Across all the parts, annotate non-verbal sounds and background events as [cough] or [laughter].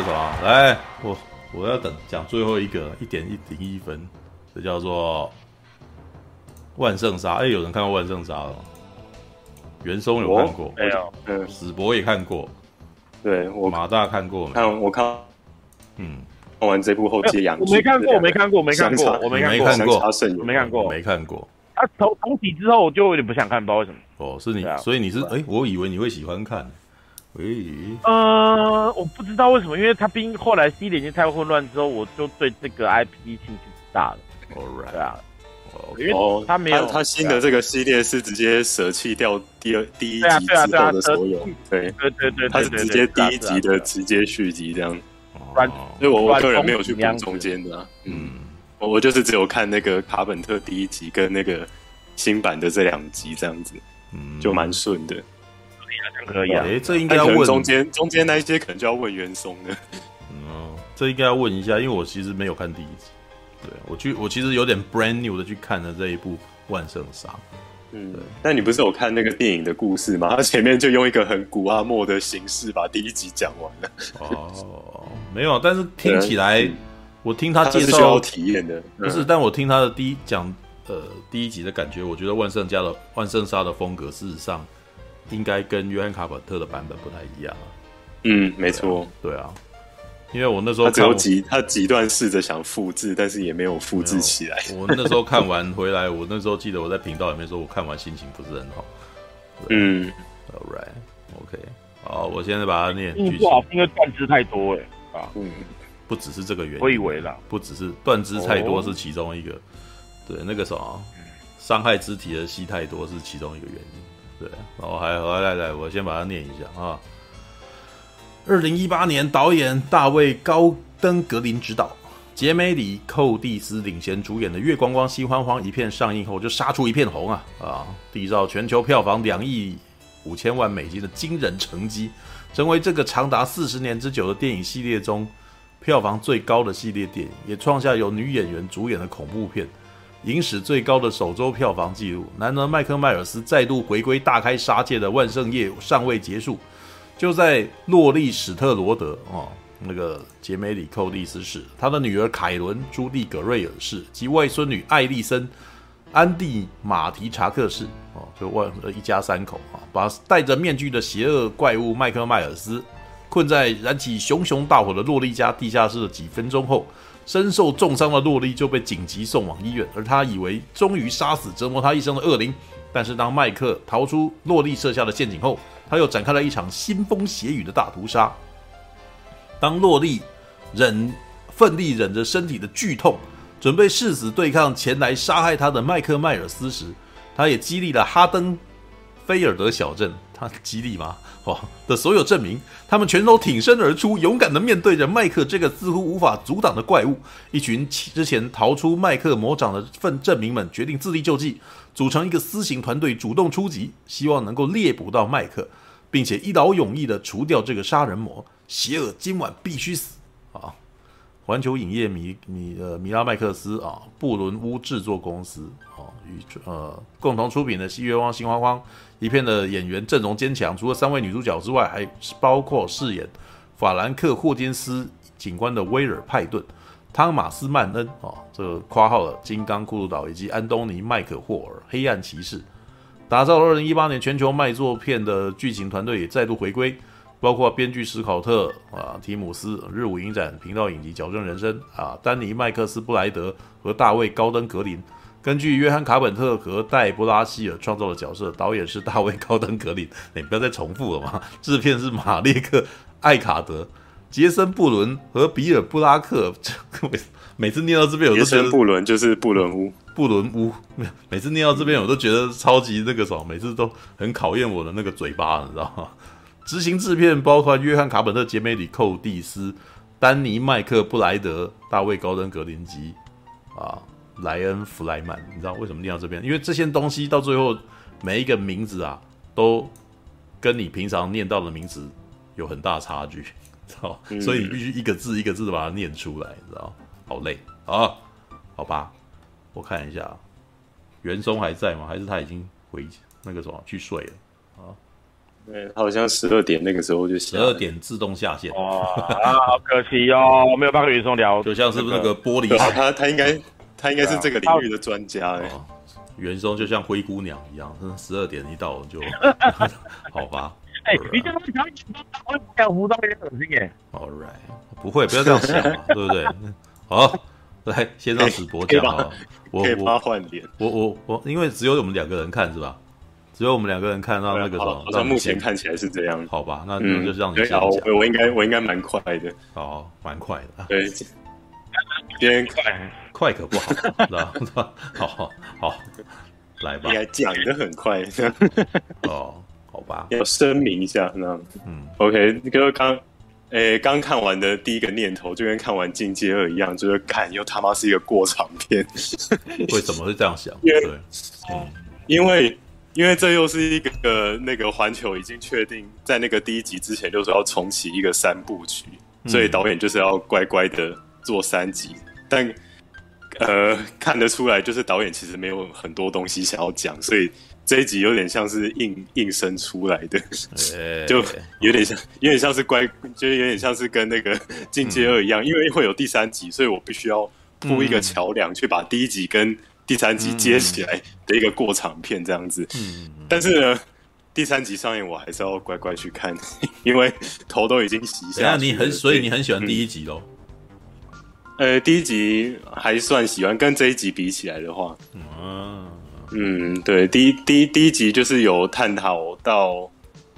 个什么，来，我我要等讲最后一个一点一零一分，这叫做万圣杀。哎，有人看过万圣杀了吗？袁松有看过，没有，嗯，史博也看过，对我马大看过没？看我看，嗯，看完这部后接杨，我没看过，我没看过，没看过，我没看过，没看过，我没看过，没看过。啊，重重启之后我就有点不想看，不知道为什么。哦，是你，所以你是哎，我以为你会喜欢看。喂，呃，我不知道为什么，因为他毕竟后来系列已经太混乱之后，我就对这个 IP 兴趣不大了。All right，对啊，哦，因为他没有他新的这个系列是直接舍弃掉第二第一集之后的所有，对。对对对，他是直接第一集的直接续集这样。所以我我个人没有去补中间的，嗯，我我就是只有看那个卡本特第一集跟那个新版的这两集这样子，嗯，就蛮顺的。可以啊，哎，这应该要问中间中间那一些，可能就要问袁松的。嗯，这应该要问一下，因为我其实没有看第一集。对，我去，我其实有点 brand new 的去看了这一部《万圣杀》。嗯，那你不是有看那个电影的故事吗？他前面就用一个很古阿莫的形式把第一集讲完了。哦，没有，但是听起来，我听他介绍体验的，不是？但我听他的第一讲，呃，第一集的感觉，我觉得万圣家的《万圣杀》的风格，事实上。应该跟约翰卡本特的版本不太一样啊。嗯，没错，对啊，因为我那时候他只有几他几段试着想复制，但是也没有复制起来。我那时候看完回来，我那时候记得我在频道里面说，我看完心情不是很好。嗯，All right，OK，好，我现在把它念。不好，因为断肢太多哎。啊，嗯，不只是这个原因，我以为啦，不只是断肢太多是其中一个。对，那个什么，伤害肢体的戏太多是其中一个原因。对，然后还来来来，我先把它念一下啊。二零一八年，导演大卫高登格林执导，杰梅里寇蒂斯领衔主演的《月光光心慌慌》一片上映后就杀出一片红啊啊！缔造全球票房两亿五千万美金的惊人成绩，成为这个长达四十年之久的电影系列中票房最高的系列电影，也创下由女演员主演的恐怖片。影史最高的首周票房纪录。然而，麦克迈尔斯再度回归，大开杀戒的万圣夜尚未结束。就在洛丽史特罗德哦，那个杰梅里寇蒂斯市他的女儿凯伦朱蒂葛瑞尔市及外孙女艾丽森安蒂马提查克市哦，就万一家三口啊，把戴着面具的邪恶怪物麦克迈尔斯困在燃起熊熊大火的洛丽家地下室的几分钟后。身受重伤的洛丽就被紧急送往医院，而他以为终于杀死折磨他一生的恶灵。但是当麦克逃出洛丽设下的陷阱后，他又展开了一场腥风血雨的大屠杀。当洛丽忍奋力忍着身体的剧痛，准备誓死对抗前来杀害他的麦克迈尔斯时，他也激励了哈登菲尔德小镇。他激励吗？哦，的所有证明，他们全都挺身而出，勇敢地面对着麦克这个似乎无法阻挡的怪物。一群之前逃出麦克魔掌的份证明们决定自力救济，组成一个私刑团队，主动出击，希望能够猎捕到麦克，并且一劳永逸地除掉这个杀人魔。邪恶今晚必须死！啊！环球影业米米呃米拉麦克斯啊，布伦乌制作公司啊与呃共同出品的《西月光心慌慌》。一片的演员阵容坚强，除了三位女主角之外，还包括饰演法兰克·霍金斯警官的威尔·派顿、汤马斯·曼恩啊，这个括号了金刚骷髅岛以及安东尼·麦克霍尔《黑暗骑士》，打造了二零一八年全球卖座片的剧情团队也再度回归，包括编剧史考特啊、提姆斯、日舞影展频道影集《矫正人生》啊、丹尼·麦克斯·布莱德和大卫·高登·格林。根据约翰·卡本特和戴布拉希尔创造的角色，导演是大卫·高登·格林。你不要再重复了嘛！[laughs] 制片是马列克·艾卡德、杰森·布伦和比尔·布拉克。每次念到这边，我都觉得布伦就是布伦屋，布伦屋。每次念到这边，我都觉得超级那个什么，每次都很考验我的那个嘴巴，你知道吗？执行制片包括约翰·卡本特、杰梅里·寇蒂斯、丹尼·麦克·布莱德、大卫·高登·格林及啊。莱恩·弗莱曼，你知道为什么念到这边？因为这些东西到最后每一个名字啊，都跟你平常念到的名字有很大差距，[laughs] 知道？嗯、所以你必须一个字一个字的把它念出来，你知道？好累啊！好吧，我看一下，袁松还在吗？还是他已经回那个什么去睡了啊？对，他好像十二点那个时候就十二点自动下线。哇，好可惜哦，没有办法跟袁松聊。就像是不是那个玻璃，那个、他他应该他应该是这个领域的专家哎。袁松就像灰姑娘一样，十二点一到就 [laughs] 好吧。哎，你这么小眼睛，我讲服装有点恶心耶。All right，不会，不要这样想嘛，[laughs] 对不对？好，来先让史博讲啊。我我换脸，我我我，因为只有我们两个人看是吧？只有我们两个人看到那个什么，好像目前看起来是这样。好吧，那那就让你先讲。我我应该我应该蛮快的。哦，蛮快的。对，今天快快可不好，是吧？好好好，来吧。应该讲的很快。哦，好吧。要声明一下，那嗯，OK，那个刚。诶，刚看完的第一个念头就跟看完《进阶二》一样，就是看又他妈是一个过场片。[laughs] 为什么会这样想？因为，对嗯，因为因为这又是一个那个环球已经确定在那个第一集之前就说要重启一个三部曲，所以导演就是要乖乖的做三集。嗯、但呃，看得出来就是导演其实没有很多东西想要讲，所以。这一集有点像是硬硬生出来的，欸、就有点像，有点像是乖，就有点像是跟那个进阶二一样，嗯、因为会有第三集，所以我必须要铺一个桥梁，去把第一集跟第三集接起来的一个过场片这样子。嗯、但是呢，第三集上映我还是要乖乖去看，因为头都已经洗下去。那你很，所以你很喜欢第一集喽？呃，第一集还算喜欢，跟这一集比起来的话，嗯。嗯，对，第一第一第一集就是有探讨到，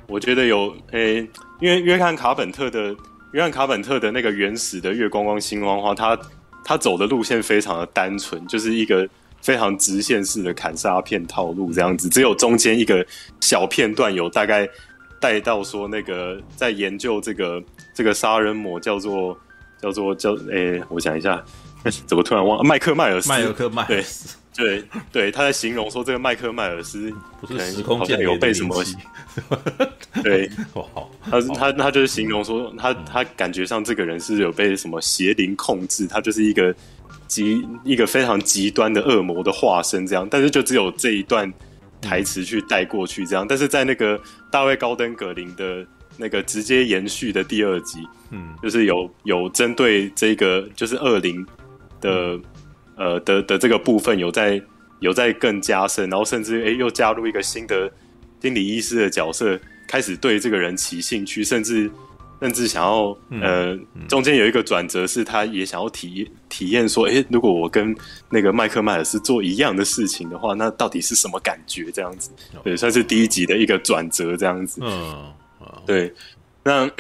我觉得有诶、欸，因为约翰卡本特的约翰卡本特的那个原始的月光光星光花，他他走的路线非常的单纯，就是一个非常直线式的砍杀片套路这样子，只有中间一个小片段有大概带到说那个在研究这个这个杀人魔叫做叫做叫诶、欸，我想一下，[laughs] 怎么突然忘了麦克迈尔斯，麦克迈尔斯。对对，他在形容说这个麦克迈尔斯不是时空间有被什么？[laughs] 对，[laughs] 他他他就是形容说他他感觉上这个人是有被什么邪灵控制，他就是一个极一个非常极端的恶魔的化身这样，但是就只有这一段台词去带过去这样，但是在那个大卫高登格林的那个直接延续的第二集，嗯，就是有有针对这个就是恶灵的。呃的的这个部分有在有在更加深，然后甚至诶又加入一个新的心理医师的角色，开始对这个人起兴趣，甚至甚至想要呃中间有一个转折，是他也想要体体验说，诶如果我跟那个麦克迈尔斯做一样的事情的话，那到底是什么感觉？这样子，对，算是第一集的一个转折，这样子，嗯，对，那。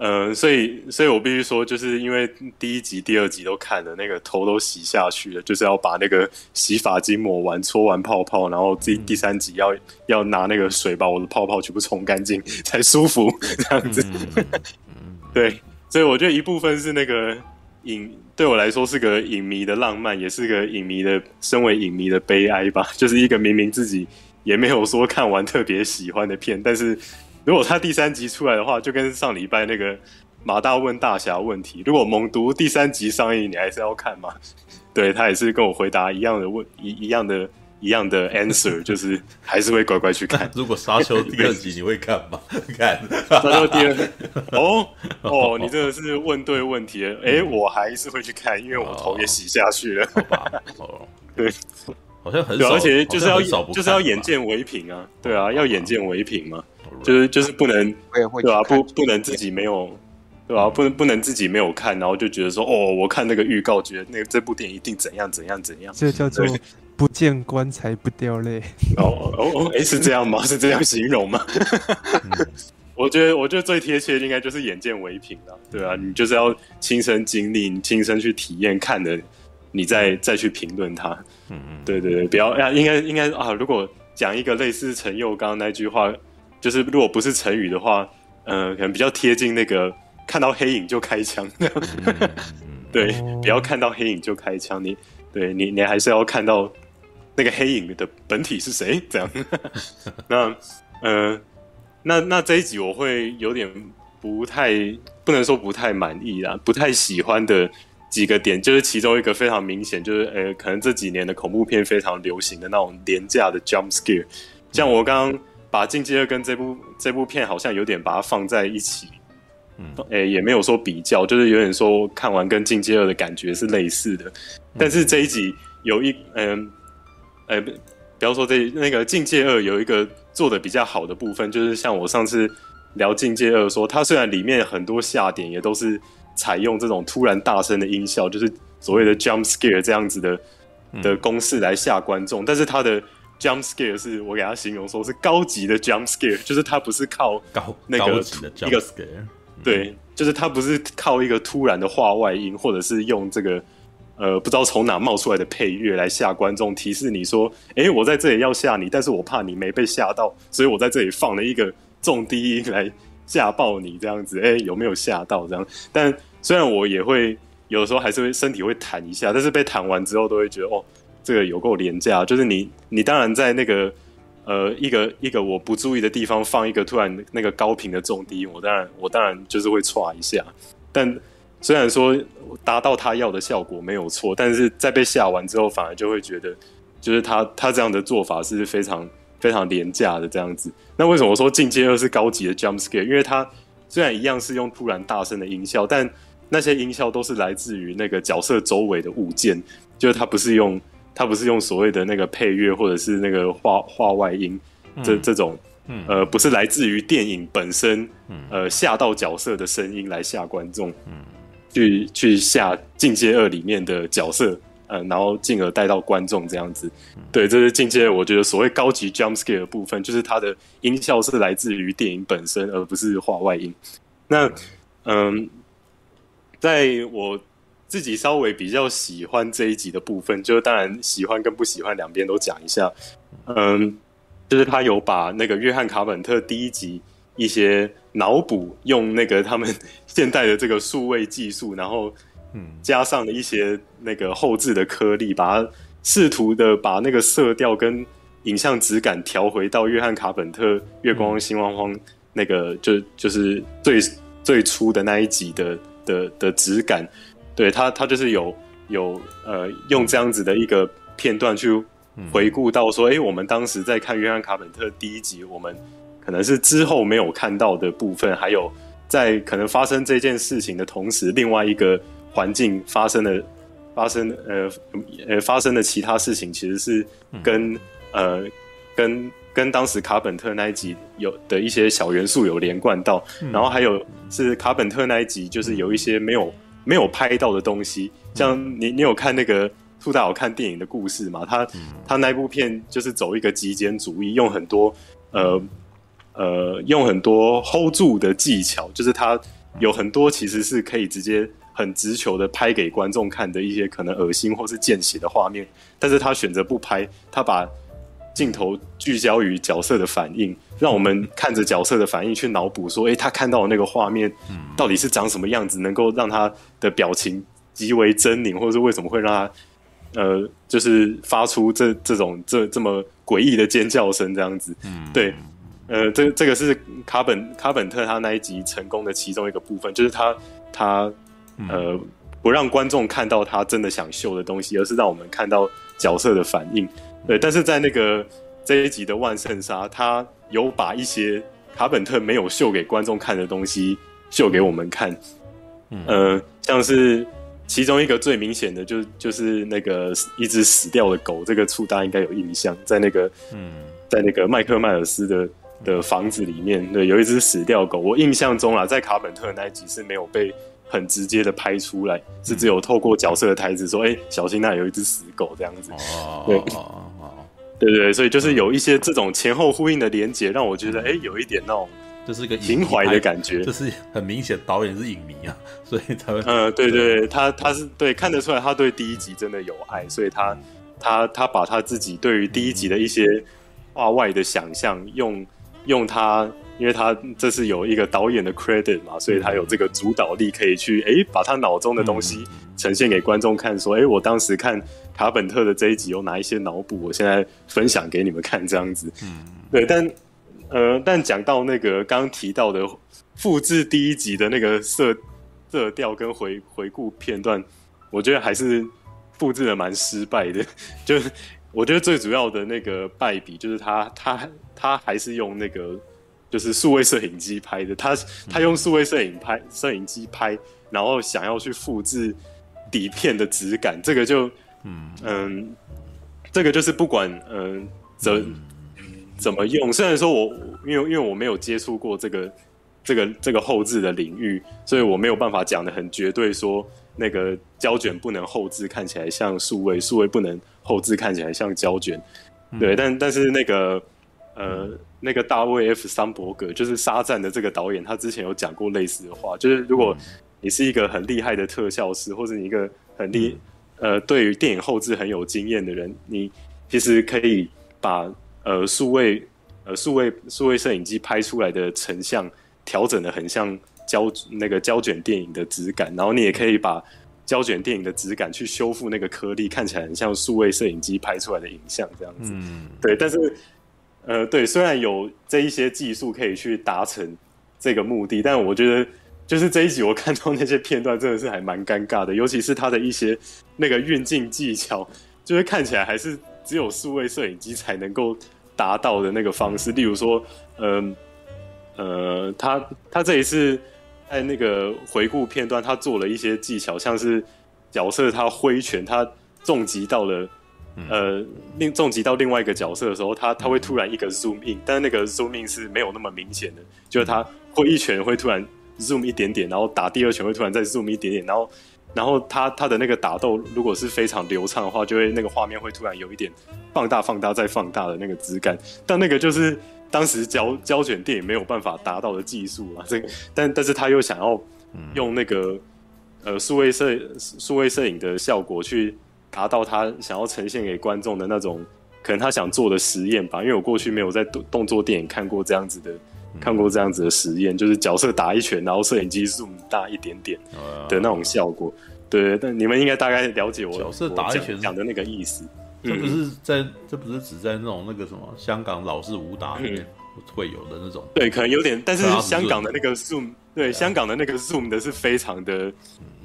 嗯、呃，所以，所以我必须说，就是因为第一集、第二集都看了，那个头都洗下去了，就是要把那个洗发精抹完、搓完泡泡，然后第第三集要要拿那个水把我的泡泡全部冲干净 [laughs] 才舒服，这样子。[laughs] 对，所以我觉得一部分是那个影，对我来说是个影迷的浪漫，也是个影迷的身为影迷的悲哀吧。[laughs] 就是一个明明自己也没有说看完特别喜欢的片，但是。如果他第三集出来的话，就跟上礼拜那个马大问大侠问题，如果猛毒第三集上映，你还是要看吗？[laughs] 对，他也是跟我回答一样的问一一样的一样的 answer，就是还是会乖乖去看。[laughs] 如果沙丘第二集你会看吗？[laughs] 看沙丘第二哦哦，你真的是问对问题了。哎、欸，我还是会去看，因为我头也洗下去了。哦、好吧，哦，对，好像很少，而且就是要就是要眼见为凭啊，对啊，要眼见为凭嘛。就是就是不能对吧？不不能自己没有对吧？不能不能自己没有看，然后就觉得说哦，我看那个预告，觉得那个这部电影一定怎样怎样怎样。这叫做不见棺材不掉泪。哦哦哦，哎，是这样吗？是这样形容吗？[laughs] [laughs] 我觉得我觉得最贴切的应该就是眼见为凭了，对啊，你就是要亲身经历，你亲身去体验看的，你再再去评论它。嗯嗯，对对对，不要啊，应该应该啊，如果讲一个类似陈佑刚刚那句话。就是如果不是成语的话，呃，可能比较贴近那个看到黑影就开枪。对，不要看到黑影就开枪，你对你你还是要看到那个黑影的本体是谁？这样。[laughs] 那呃，那那这一集我会有点不太不能说不太满意啦，不太喜欢的几个点，就是其中一个非常明显，就是呃，可能这几年的恐怖片非常流行的那种廉价的 jump scare，像我刚刚。把《进击二》跟这部这部片好像有点把它放在一起，嗯，诶，也没有说比较，就是有点说看完跟《进击二》的感觉是类似的。但是这一集有一嗯，呃，不要说这那个《进击二》有一个做的比较好的部分，就是像我上次聊《进击二》说，它虽然里面很多下点也都是采用这种突然大声的音效，就是所谓的 jump scare 这样子的的公式来吓观众，但是它的 jump scare 是我给他形容说是高级的 jump scare，就是它不是靠高那个一个 scare，对，就是它不是靠一个突然的话外音，或者是用这个呃不知道从哪冒出来的配乐来吓观众，提示你说，哎，我在这里要吓你，但是我怕你没被吓到，所以我在这里放了一个重低音来吓爆你，这样子，哎，有没有吓到这样？但虽然我也会有的时候还是会身体会弹一下，但是被弹完之后都会觉得哦。这个有够廉价，就是你，你当然在那个，呃，一个一个我不注意的地方放一个突然那个高频的重低音，我当然我当然就是会唰一下。但虽然说达到他要的效果没有错，但是在被吓完之后，反而就会觉得，就是他他这样的做法是非常非常廉价的这样子。那为什么说进阶二是高级的 jump scare？因为它虽然一样是用突然大声的音效，但那些音效都是来自于那个角色周围的物件，就是它不是用。它不是用所谓的那个配乐，或者是那个画画外音，这这种，呃，不是来自于电影本身，呃，吓到角色的声音来吓观众，去去吓进阶二里面的角色，呃，然后进而带到观众这样子。对，这是进阶二，我觉得所谓高级 jump scare 的部分，就是它的音效是来自于电影本身，而不是画外音。那，嗯，在我。自己稍微比较喜欢这一集的部分，就是当然喜欢跟不喜欢两边都讲一下。嗯，就是他有把那个约翰卡本特第一集一些脑补，用那个他们现代的这个数位技术，然后嗯，加上了一些那个后置的颗粒，把它试图的把那个色调跟影像质感调回到约翰卡本特《月光光心慌慌》那个就就是最最初的那一集的的的质感。对他，他就是有有呃，用这样子的一个片段去回顾到说，哎、嗯，我们当时在看约翰卡本特第一集，我们可能是之后没有看到的部分，还有在可能发生这件事情的同时，另外一个环境发生的发生呃呃发生的其他事情，其实是跟、嗯、呃跟跟当时卡本特那一集有的一些小元素有连贯到，嗯、然后还有是卡本特那一集，就是有一些没有。没有拍到的东西，像你，你有看那个兔大有看电影的故事吗？他他那部片就是走一个极简主义，用很多呃呃用很多 hold 住的技巧，就是他有很多其实是可以直接很直球的拍给观众看的一些可能恶心或是见血的画面，但是他选择不拍，他把镜头聚焦于角色的反应，让我们看着角色的反应去脑补，说：“诶，他看到的那个画面到底是长什么样子？能够让他的表情极为狰狞，或者是为什么会让他，呃，就是发出这这种这这么诡异的尖叫声？这样子，对，呃，这这个是卡本卡本特他那一集成功的其中一个部分，就是他他呃不让观众看到他真的想秀的东西，而是让我们看到角色的反应。”对，但是在那个这一集的万圣杀，他有把一些卡本特没有秀给观众看的东西秀给我们看。嗯，呃，像是其中一个最明显的就，就就是那个一只死掉的狗，这个处大家应该有印象，在那个嗯，在那个麦克迈尔斯的的房子里面，对，有一只死掉狗。我印象中啊，在卡本特那一集是没有被很直接的拍出来，是只有透过角色的台词说：“哎、欸，小心那里有一只死狗。”这样子。哦，对。对对，所以就是有一些这种前后呼应的连结，让我觉得哎，有一点那种就是一个情怀的感觉。就是很明显导演是影迷啊，所以才会。嗯，对对，他他是对看得出来，他对第一集真的有爱，所以他他他把他自己对于第一集的一些画外的想象，用用他，因为他这是有一个导演的 credit 嘛，所以他有这个主导力，可以去哎把他脑中的东西呈现给观众看，说哎，我当时看。卡本特的这一集有哪一些脑补？我现在分享给你们看，这样子。嗯，对，但呃，但讲到那个刚刚提到的复制第一集的那个色色调跟回回顾片段，我觉得还是复制的蛮失败的。[laughs] 就我觉得最主要的那个败笔就是他他他还是用那个就是数位摄影机拍的，他他用数位摄影拍摄影机拍，然后想要去复制底片的质感，这个就嗯嗯，这个就是不管嗯怎怎么用，虽然说我因为因为我没有接触过这个这个这个后置的领域，所以我没有办法讲的很绝对说。那个胶卷不能后置，看起来像数位；数位不能后置，看起来像胶卷。嗯、对，但但是那个呃，那个大卫 F 桑伯格就是《沙赞》的这个导演，他之前有讲过类似的话，就是如果你是一个很厉害的特效师，或者你一个很厉呃，对于电影后置很有经验的人，你其实可以把呃数位呃数位数位摄影机拍出来的成像调整的很像。胶那个胶卷电影的质感，然后你也可以把胶卷电影的质感去修复那个颗粒，看起来很像数位摄影机拍出来的影像这样子。嗯，对。但是，呃，对，虽然有这一些技术可以去达成这个目的，但我觉得就是这一集我看到那些片段真的是还蛮尴尬的，尤其是他的一些那个运镜技巧，就是看起来还是只有数位摄影机才能够达到的那个方式。例如说，嗯呃，呃，他他这一次。在那个回顾片段，他做了一些技巧，像是角色他挥拳，他重击到了，呃，另重击到另外一个角色的时候，他他会突然一个 zoom in，但是那个 zoom in 是没有那么明显的，就是他会一拳会突然 zoom 一点点，然后打第二拳会突然再 zoom 一点点，然后然后他他的那个打斗如果是非常流畅的话，就会那个画面会突然有一点放大、放大再放大的那个质感，但那个就是。当时胶胶卷电影没有办法达到的技术啊，这，但但是他又想要用那个呃数位摄数位摄影的效果去达到他想要呈现给观众的那种，可能他想做的实验吧。因为我过去没有在动动作电影看过这样子的，看过这样子的实验，就是角色打一拳，然后摄影机 zoom 大一点点的那种效果。对，但你们应该大概了解我角色打一拳讲的那个意思。这不是在，这不是只在那种那个什么香港老式武打里面会有的那种。对，可能有点，但是香港的那个 zoom，对，香港的那个 zoom 的是非常的、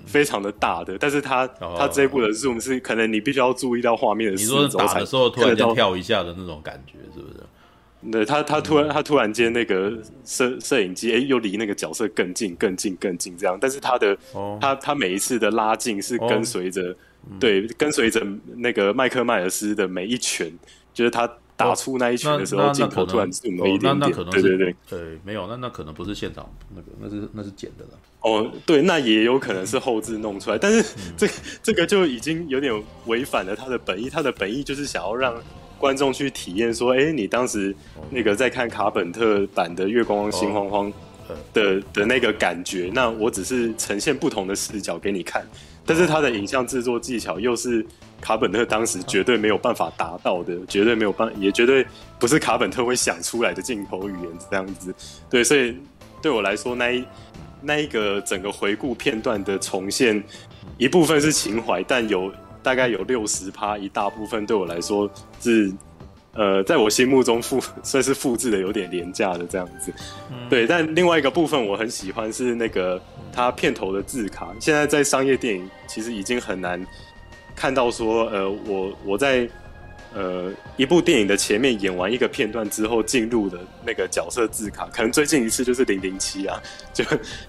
非常的大的，但是它它这一部的 zoom 是可能你必须要注意到画面的。你说打的时候突然间跳一下的那种感觉，是不是？对，他他突然他突然间那个摄摄影机哎，又离那个角色更近、更近、更近这样，但是他的他他每一次的拉近是跟随着。对，跟随着那个麦克迈尔斯的每一拳，就是他打出那一拳的时候，镜头突然是有一点点，对对对，对，没有，那那可能不是现场那个，那是那是剪的了。哦，对，那也有可能是后置弄出来，但是这这个就已经有点违反了他的本意，他的本意就是想要让观众去体验说，哎，你当时那个在看卡本特版的《月光光心慌慌》的的那个感觉，那我只是呈现不同的视角给你看。但是他的影像制作技巧又是卡本特当时绝对没有办法达到的，绝对没有办，也绝对不是卡本特会想出来的镜头语言这样子。对，所以对我来说，那一那一个整个回顾片段的重现，一部分是情怀，但有大概有六十趴，一大部分对我来说是。呃，在我心目中复 [laughs] 算是复制的有点廉价的这样子，嗯、对。但另外一个部分我很喜欢是那个它片头的字卡。现在在商业电影其实已经很难看到说，呃，我我在呃一部电影的前面演完一个片段之后进入的那个角色字卡，可能最近一次就是零零七啊，就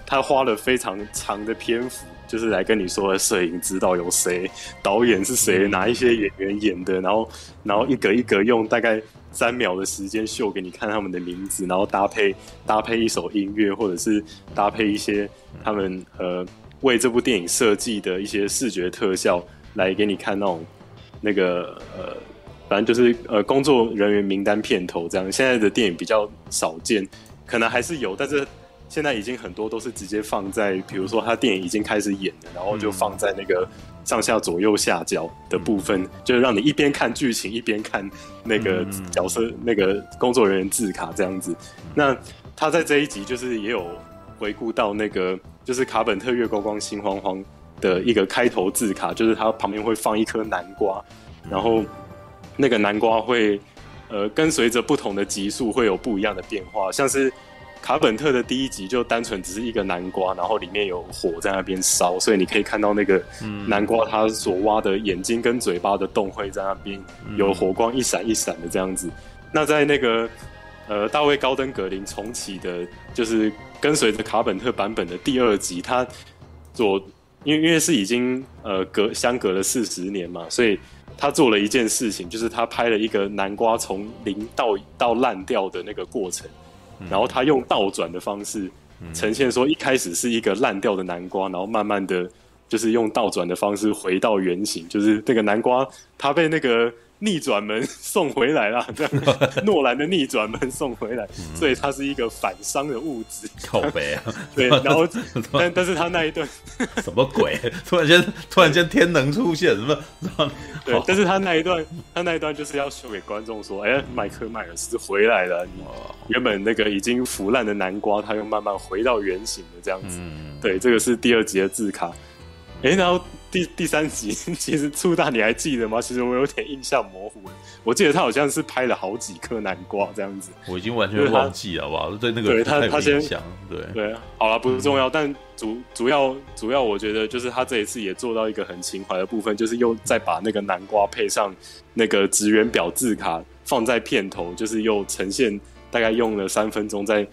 他花了非常长的篇幅。就是来跟你说，摄影指导有谁，导演是谁，哪一些演员演的，然后，然后一格一格用大概三秒的时间秀给你看他们的名字，然后搭配搭配一首音乐，或者是搭配一些他们呃为这部电影设计的一些视觉特效来给你看那种那个呃，反正就是呃工作人员名单片头这样。现在的电影比较少见，可能还是有，但是。现在已经很多都是直接放在，比如说他电影已经开始演了，然后就放在那个上下左右下角的部分，嗯、就是让你一边看剧情一边看那个角色、嗯、那个工作人员字卡这样子。嗯、那他在这一集就是也有回顾到那个，就是卡本特月光光心慌慌的一个开头字卡，就是它旁边会放一颗南瓜，然后那个南瓜会呃跟随着不同的集数会有不一样的变化，像是。卡本特的第一集就单纯只是一个南瓜，然后里面有火在那边烧，所以你可以看到那个南瓜它所挖的眼睛跟嘴巴的洞会在那边有火光一闪一闪的这样子。那在那个呃大卫高登格林重启的，就是跟随着卡本特版本的第二集，他做因为因为是已经呃隔相隔了四十年嘛，所以他做了一件事情，就是他拍了一个南瓜从零到到烂掉的那个过程。然后他用倒转的方式呈现说，一开始是一个烂掉的南瓜，然后慢慢的就是用倒转的方式回到原形，就是那个南瓜它被那个。逆转门送回来了，[laughs] 这样诺兰的逆转门送回来，所以它是一个反伤的物质。靠北啊，[laughs] 对，[laughs] 然后但但是他那一段什么鬼？突然间突然间天能出现什么？对，但是他那一段他那一段就是要秀给观众说，哎，麦克迈尔斯回来了，你原本那个已经腐烂的南瓜，它又慢慢回到原形的，这样子。对，这个是第二集的字卡。哎，然后。第第三集 [laughs] 其实初大你还记得吗？其实我有点印象模糊。我记得他好像是拍了好几颗南瓜这样子。我已经完全忘记了，好不好？对那个对他他先对对，好了，不重要。嗯、但主主要主要，我觉得就是他这一次也做到一个很情怀的部分，就是又再把那个南瓜配上那个职员表字卡放在片头，就是又呈现大概用了三分钟再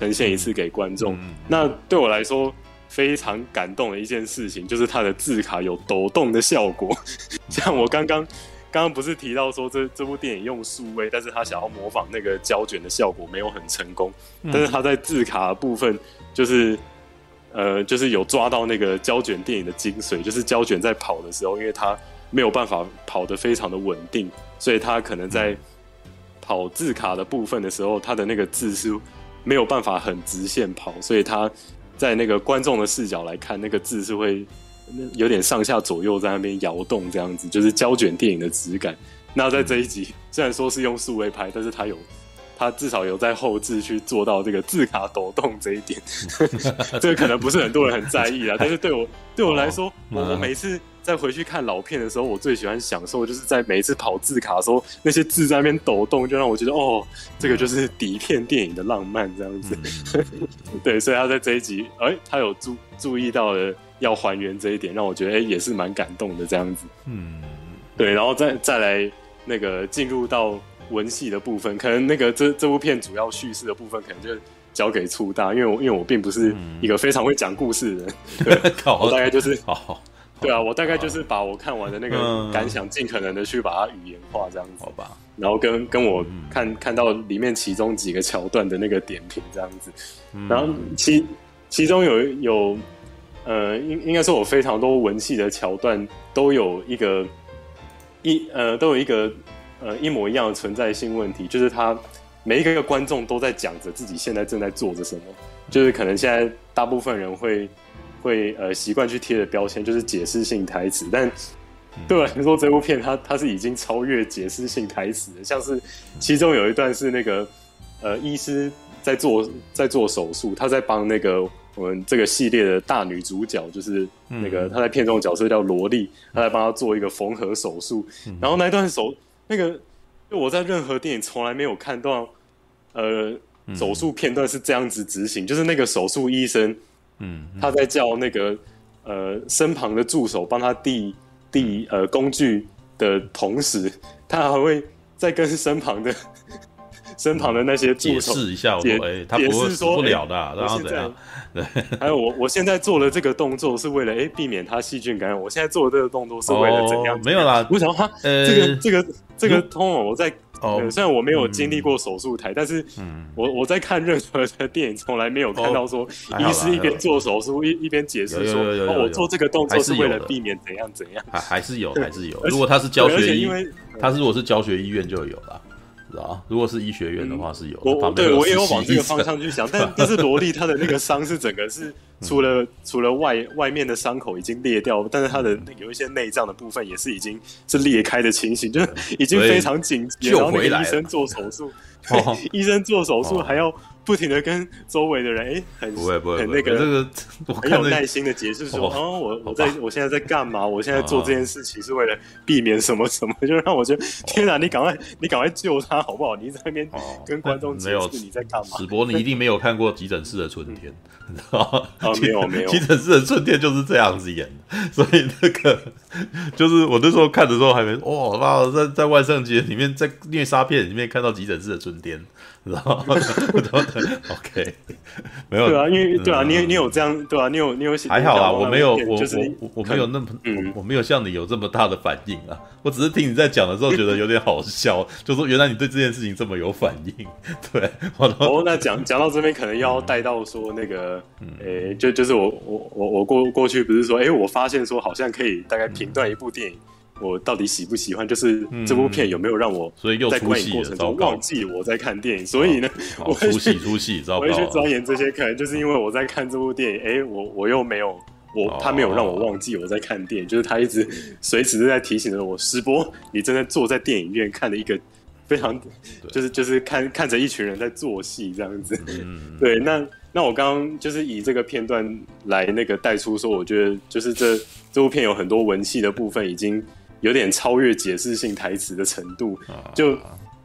呈现一次给观众。嗯、那对我来说。非常感动的一件事情，就是它的字卡有抖动的效果。[laughs] 像我刚刚刚刚不是提到说这这部电影用数位，但是他想要模仿那个胶卷的效果没有很成功。但是他在字卡的部分，就是呃，就是有抓到那个胶卷电影的精髓，就是胶卷在跑的时候，因为它没有办法跑得非常的稳定，所以它可能在跑字卡的部分的时候，它的那个字是没有办法很直线跑，所以它。在那个观众的视角来看，那个字是会有点上下左右在那边摇动，这样子就是胶卷电影的质感。那在这一集，虽然说是用数位拍，但是它有，它至少有在后置去做到这个字卡抖动这一点。[laughs] 这个可能不是很多人很在意啊，但是对我对我来说，我我每次。再回去看老片的时候，我最喜欢享受就是在每一次跑字卡的时候，那些字在那边抖动，就让我觉得哦，这个就是底片电影的浪漫这样子。嗯、[laughs] 对，所以他在这一集，哎、欸，他有注注意到了要还原这一点，让我觉得哎、欸、也是蛮感动的这样子。嗯，对，然后再再来那个进入到文戏的部分，可能那个这这部片主要叙事的部分，可能就交给粗大，因为我因为我并不是一个非常会讲故事的人，[laughs] 嗯、对我大概就是好。对啊，我大概就是把我看完的那个感想，尽可能的去把它语言化，这样子，好吧。然后跟跟我看、嗯、看到里面其中几个桥段的那个点评，这样子。然后其其中有有呃，应应该说，我非常多文戏的桥段都有一个一呃，都有一个呃一模一样的存在性问题，就是他每一个观众都在讲着自己现在正在做着什么，就是可能现在大部分人会。会呃习惯去贴的标签就是解释性台词，但对我来说这部片它它是已经超越解释性台词的，像是其中有一段是那个呃医师在做在做手术，他在帮那个我们这个系列的大女主角，就是那个他在片中的角色叫萝莉，他在帮他做一个缝合手术，然后那一段手那个就我在任何电影从来没有看到呃手术片段是这样子执行，就是那个手术医生。嗯，他在叫那个呃身旁的助手帮他递递呃工具的同时，他还会再跟身旁的 [laughs] 身旁的那些助手解释一下，我解哎，他不会死不了的，然后怎样？对，[laughs] 还有我我现在做的这个动作是为了哎避免他细菌感染，我现在做的这个动作是为了怎样？没有啦，为什么他这个这个这个通我在。哦，虽然我没有经历过手术台，但是我我在看任何的电影，从来没有看到说医师一边做手术一一边解释说，哦，我做这个动作是为了避免怎样怎样，还还是有还是有。如果他是教学医，他是如果是教学医院就有了。是啊，如果是医学院的话是有。我对我也有往这个方向去想，但 [laughs] 但是萝莉她的那个伤是整个是除了除了外外面的伤口已经裂掉，但是他的有一些内脏的部分也是已经是裂开的情形，就是已经非常紧急。然后那个医生做手术，[laughs] 医生做手术还要。不停的跟周围的人哎、欸，很不会不会很那个这个很有耐心的解释说，哦，我我在我现在在干嘛？我现在做这件事情是为了避免什么什么，就让我觉得天哪，你赶快你赶快救他好不好？你在那边跟观众解释你在干嘛？史博，你一定没有看过《急诊室的春天》，没有没有，《急诊室的春天》就是这样子演的，[laughs] 所以那个就是我那时候看的时候还没哇，妈在在万圣节里面在虐杀片里面看到《急诊室的春天》。然后，OK，没有对啊，因为对啊，你你有这样对啊，你有你有还好啊，我没有，我就是我我没有那么，我没有像你有这么大的反应啊，我只是听你在讲的时候觉得有点好笑，就说原来你对这件事情这么有反应，对。哦，那讲讲到这边，可能要带到说那个，诶，就就是我我我我过过去不是说，诶，我发现说好像可以大概评断一部电影。我到底喜不喜欢？就是这部片有没有让我所以又在观影过程中忘记我在看电影？所以呢，我出戏出戏，我会去钻研这些。可能就是因为我在看这部电影，哎，我我又没有我，他没有让我忘记我在看电影，就是他一直随时在提醒着我。师波，你正在坐在电影院看的一个非常，就是就是看看着一群人在做戏这样子。对，那那我刚刚就是以这个片段来那个带出说，我觉得就是这这部片有很多文戏的部分已经。有点超越解释性台词的程度，就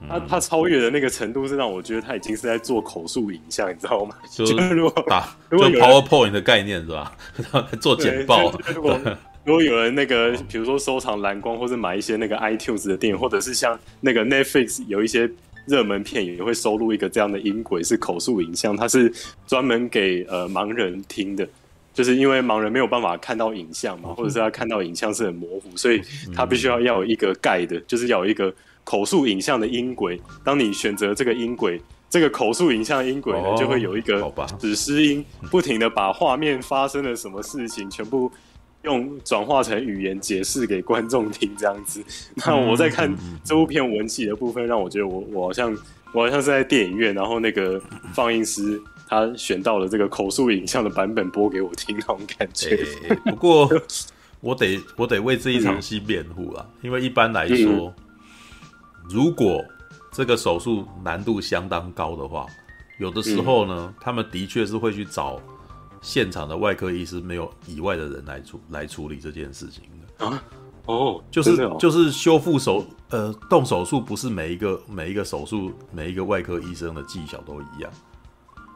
他他超越的那个程度是让我觉得他已经是在做口述影像，你知道吗？就 [laughs] 如果打就 PowerPoint 的概念是吧？[laughs] 做简报。如果 [laughs] 如果有人那个，比如说收藏蓝光，或者买一些那个 iTunes 的电影，或者是像那个 Netflix 有一些热门片，也会收录一个这样的音轨，是口述影像，它是专门给呃盲人听的。就是因为盲人没有办法看到影像嘛，或者是他看到影像是很模糊，所以他必须要要有一个 guide，就是要有一个口述影像的音轨。当你选择这个音轨，这个口述影像音轨呢，就会有一个指示音，不停的把画面发生了什么事情，全部用转化成语言解释给观众听，这样子。那我在看这部片文戏的部分，让我觉得我我好像我好像是在电影院，然后那个放映师。他选到了这个口述影像的版本播给我听，那种感觉。欸、不过我得我得为这一场戏辩护啊，嗯、因为一般来说，嗯、如果这个手术难度相当高的话，有的时候呢，嗯、他们的确是会去找现场的外科医师没有以外的人来处来处理这件事情的啊。哦，就是、哦、就是修复手呃动手术，不是每一个每一个手术每一个外科医生的技巧都一样。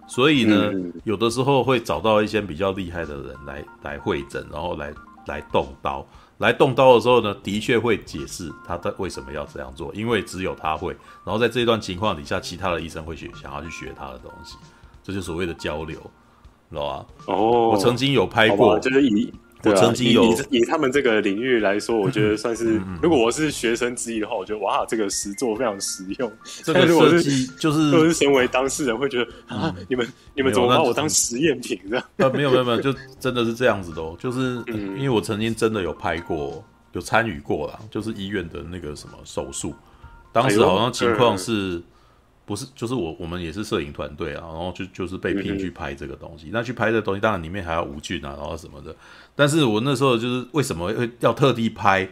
所以呢，嗯、有的时候会找到一些比较厉害的人来来会诊，然后来来动刀。来动刀的时候呢，的确会解释他的为什么要这样做，因为只有他会。然后在这段情况底下，其他的医生会学，想要去学他的东西，这就所谓的交流，知道吧？哦，我曾经有拍过，就是以。我曾经有以，以，以他们这个领域来说，我觉得算是，如果我是学生之一的话，我觉得哇，这个实作非常实用。[laughs] 这个设计就是，如果是身为当事人会觉得啊，你们你们怎么把我当实验品这样？啊，没有没有没有，就真的是这样子的哦。就是 [laughs] 因为我曾经真的有拍过，有参与过啦，就是医院的那个什么手术，当时好像情况是。不是，就是我，我们也是摄影团队啊，然后就就是被聘去拍这个东西。嗯、那去拍这个东西，当然里面还要无菌啊，然后什么的。但是我那时候就是为什么会要特地拍？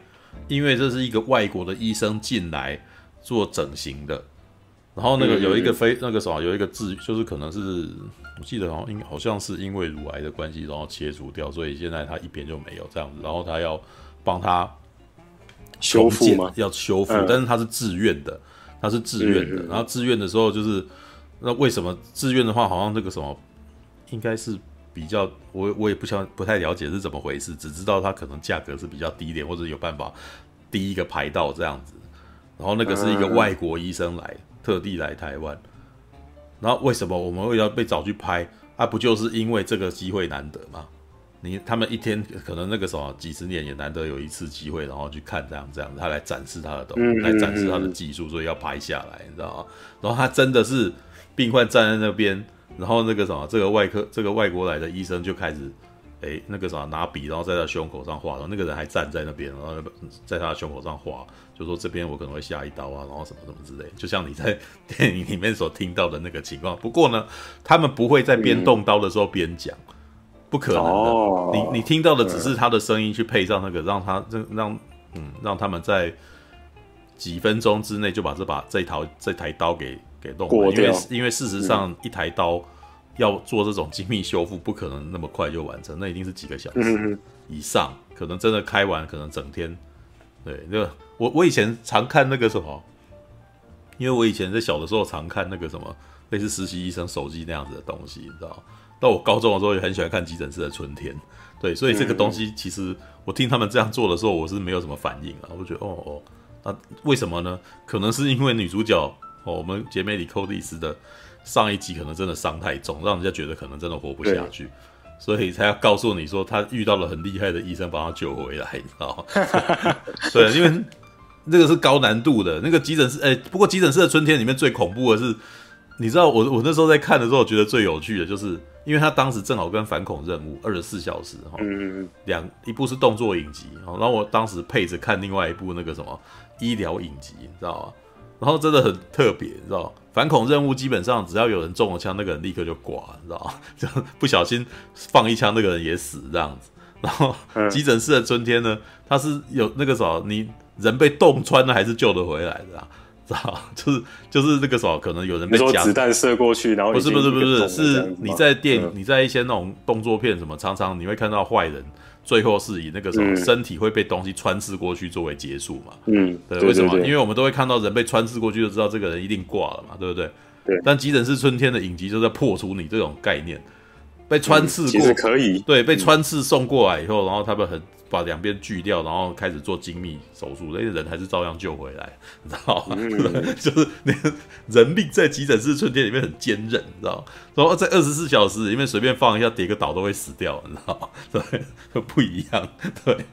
因为这是一个外国的医生进来做整形的，然后那个有一个非、嗯、那个什么，有一个治，就是可能是我记得好像好像是因为乳癌的关系，然后切除掉，所以现在他一边就没有这样子。然后他要帮他修复吗？要修复，嗯、但是他是自愿的。他是自愿的，然后自愿的时候就是，那为什么自愿的话，好像这个什么，应该是比较，我我也不想不太了解是怎么回事，只知道他可能价格是比较低一点，或者有办法第一个排到这样子。然后那个是一个外国医生来，特地来台湾。然后为什么我们会要被找去拍？啊，不就是因为这个机会难得吗？你他们一天可能那个什么几十年也难得有一次机会，然后去看这样这样，他来展示他的东西，来展示他的技术，所以要拍下来，你知道吗？然后他真的是病患站在那边，然后那个什么这个外科这个外国来的医生就开始，哎，那个什么拿笔，然后在他胸口上画，然后那个人还站在那边，然后在他胸口上画，就说这边我可能会下一刀啊，然后什么什么之类，就像你在 [laughs] 电影里面所听到的那个情况。不过呢，他们不会在边动刀的时候边讲。不可能的，哦、你你听到的只是他的声音，去配上那个，让他让让嗯让他们在几分钟之内就把这把这一套这台刀给给弄完，因为因为事实上一台刀要做这种精密修复，不可能那么快就完成，那一定是几个小时以上，可能真的开完可能整天。对，那个我我以前常看那个什么，因为我以前在小的时候常看那个什么类似实习医生手机那样子的东西，你知道。到我高中的时候也很喜欢看《急诊室的春天》，对，所以这个东西其实我听他们这样做的时候，我是没有什么反应啊。我觉得哦哦，那为什么呢？可能是因为女主角哦，我们姐妹里寇蒂斯的上一集可能真的伤太重，让人家觉得可能真的活不下去，所以才要告诉你说他遇到了很厉害的医生，把他救回来，你知道吗？[laughs] 对，因为那个是高难度的那个急诊室，哎，不过《急诊室的春天》里面最恐怖的是。你知道我我那时候在看的时候，我觉得最有趣的就是，因为他当时正好跟反恐任务二十四小时哈，两一部是动作影集，然后我当时配着看另外一部那个什么医疗影集，你知道吗？然后真的很特别，你知道反恐任务基本上只要有人中了枪，那个人立刻就挂，你知道吗？[laughs] 就不小心放一枪，那个人也死这样子。然后急诊室的春天呢，他是有那个什么，你人被洞穿了还是救得回来的啊。知道，[laughs] 就是就是那个时候，可能有人被夹子弹射过去，然后不是不是不是，是你在电影，你在一些那种动作片什么，常常你会看到坏人最后是以那个什么身体会被东西穿刺过去作为结束嘛？嗯，对，为什么？因为我们都会看到人被穿刺过去，就知道这个人一定挂了嘛，对不对？对。但急诊室春天的影集就在破除你这种概念，被穿刺过，其实可以，对，被穿刺送过来以后，然后他们很。把两边锯掉，然后开始做精密手术，那些人还是照样救回来，你知道吗？嗯、[laughs] 就是那个人命在急诊室春天里面很坚韧，你知道吗？然后在二十四小时里面随便放一下，跌个倒都会死掉，你知道吗？[laughs] 对，[laughs] 不一样，对。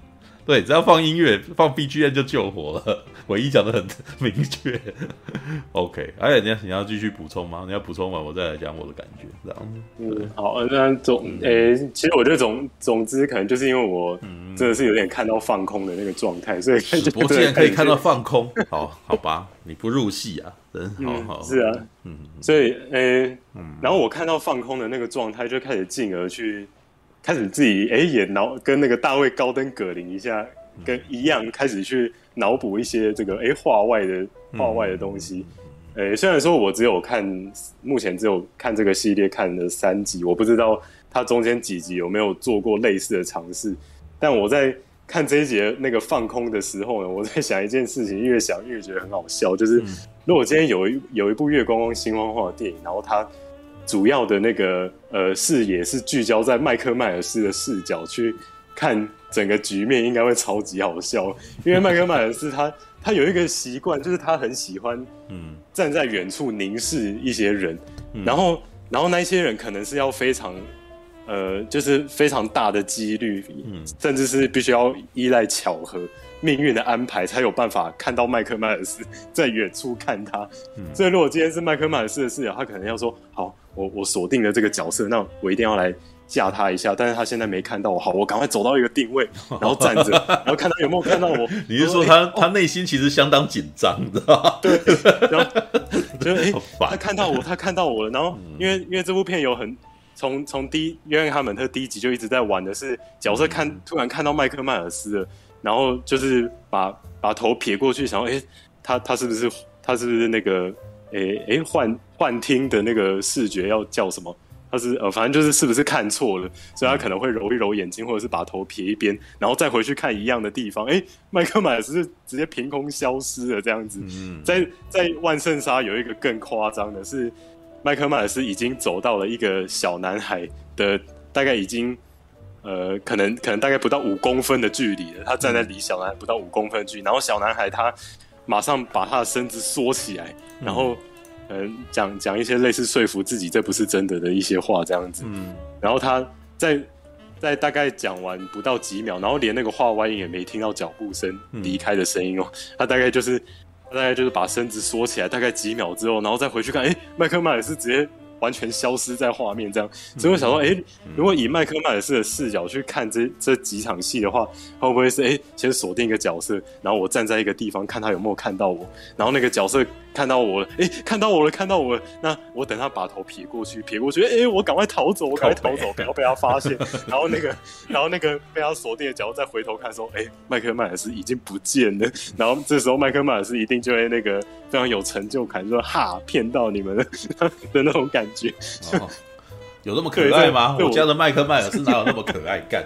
对，只要放音乐，放 BGM 就救活了。[laughs] 唯一讲的很明确。[laughs] OK，而且你要你要继续补充吗？你要补充完，我再来讲我的感觉，这样。嗯，好，那总诶、欸，其实我觉得总总之，可能就是因为我真的是有点看到放空的那个状态，所以我竟然可以看到放空。[laughs] 好，好吧，你不入戏啊，真好好。是啊，嗯，所以诶，欸、然后我看到放空的那个状态，就开始进而去。开始自己哎也脑跟那个大卫高登葛林一下跟一样开始去脑补一些这个哎画外的画外的东西，哎虽然说我只有看目前只有看这个系列看了三集，我不知道它中间几集有没有做过类似的尝试，但我在看这一节那个放空的时候呢，[laughs] 我在想一件事情，越想越觉得很好笑，就是如果今天有一有一部月光光心慌慌的电影，然后它。主要的那个呃视野是聚焦在麦克迈尔斯的视角去看整个局面，应该会超级好笑。因为麦克迈尔斯他他有一个习惯，就是他很喜欢嗯站在远处凝视一些人，嗯、然后然后那些人可能是要非常呃就是非常大的几率，嗯、甚至是必须要依赖巧合。命运的安排才有办法看到麦克迈尔斯 [laughs] 在远处看他，嗯、所以如果今天是麦克迈尔斯的视角，他可能要说：“好，我我锁定了这个角色，那我一定要来吓他一下。”但是他现在没看到我，好，我赶快走到一个定位，[laughs] 然后站着，[laughs] 然后看他有没有看到我。你是说他、欸、他内心其实相当紧张，知道？对，然后就哎，他看到我，他看到我了。然后因为因为这部片有很从从第一约翰哈蒙特第一集就一直在玩的是角色看、嗯、突然看到麦克迈尔斯了。然后就是把把头撇过去，想说，哎，他他是不是他是不是那个，哎哎幻幻听的那个视觉要叫什么？他是呃，反正就是是不是看错了？所以他可能会揉一揉眼睛，或者是把头撇一边，然后再回去看一样的地方。哎，麦克马尔斯是直接凭空消失了，这样子。嗯，在在万圣沙有一个更夸张的是，麦克马尔斯已经走到了一个小男孩的大概已经。呃，可能可能大概不到五公分的距离了，他站在离小男孩不到五公分的距离，然后小男孩他马上把他的身子缩起来，然后嗯讲讲一些类似说服自己这不是真的的一些话这样子，嗯，然后他在在大概讲完不到几秒，然后连那个话外音也没听到脚步声离开的声音哦，他大概就是大概就是把身子缩起来，大概几秒之后，然后再回去看，哎，麦克马尔是直接。完全消失在画面，这样，所以我想说，哎、欸，如果以麦克麦尔斯的视角去看这这几场戏的话，会不会是哎、欸，先锁定一个角色，然后我站在一个地方看他有没有看到我，然后那个角色看到我了，哎，看到我了，看到我了。那我等他把头撇过去，撇过去，哎，我赶快逃走，我赶快逃走，不要被他发现。[laughs] 然后那个，然后那个被他锁定的角再回头看，说，哎，麦克麦尔斯已经不见了。然后这时候麦克麦尔斯一定就会那个非常有成就感，说哈，骗到你们了 [laughs] 的那种感觉。哦有那么可爱吗？我家的麦克迈尔斯哪有那么可爱？干，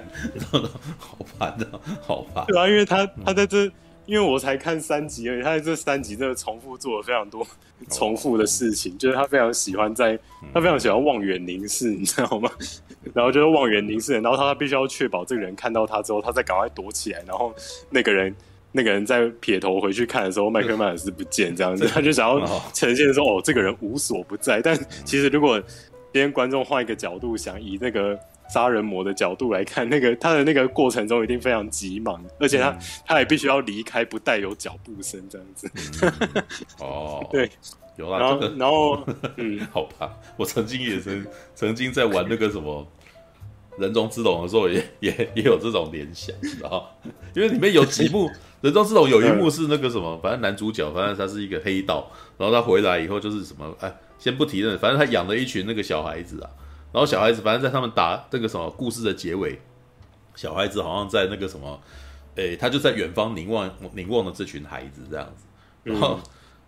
[laughs] 好烦的，好烦。对啊，因为他他在这，因为我才看三集而已，他在这三集真的重复做了非常多重复的事情，哦、就是他非常喜欢在，他非常喜欢望远凝视，你知道吗？[laughs] 然后就是望远凝视，然后他他必须要确保这个人看到他之后，他再赶快躲起来，然后那个人那个人在撇头回去看的时候，麦克麦尔斯不见，这样子，他就想要呈现说，哦，这个人无所不在。但其实如果今天观众换一个角度想，以那个杀人魔的角度来看，那个他的那个过程中一定非常急忙，而且他、嗯、他也必须要离开，不带有脚步声这样子。嗯、哦，对，[laughs] 有啦。然后，[laughs] 嗯，好吧，我曾经也曾曾经在玩那个什么人中之龙的时候也，[laughs] 也也也有这种联想，然后因为里面有几幕人中之龙有一幕是那个什么，反正男主角，反正他是一个黑道，然后他回来以后就是什么，哎。先不提了，反正他养了一群那个小孩子啊，然后小孩子反正在他们打这个什么故事的结尾，小孩子好像在那个什么，诶，他就在远方凝望凝望的这群孩子这样子，然后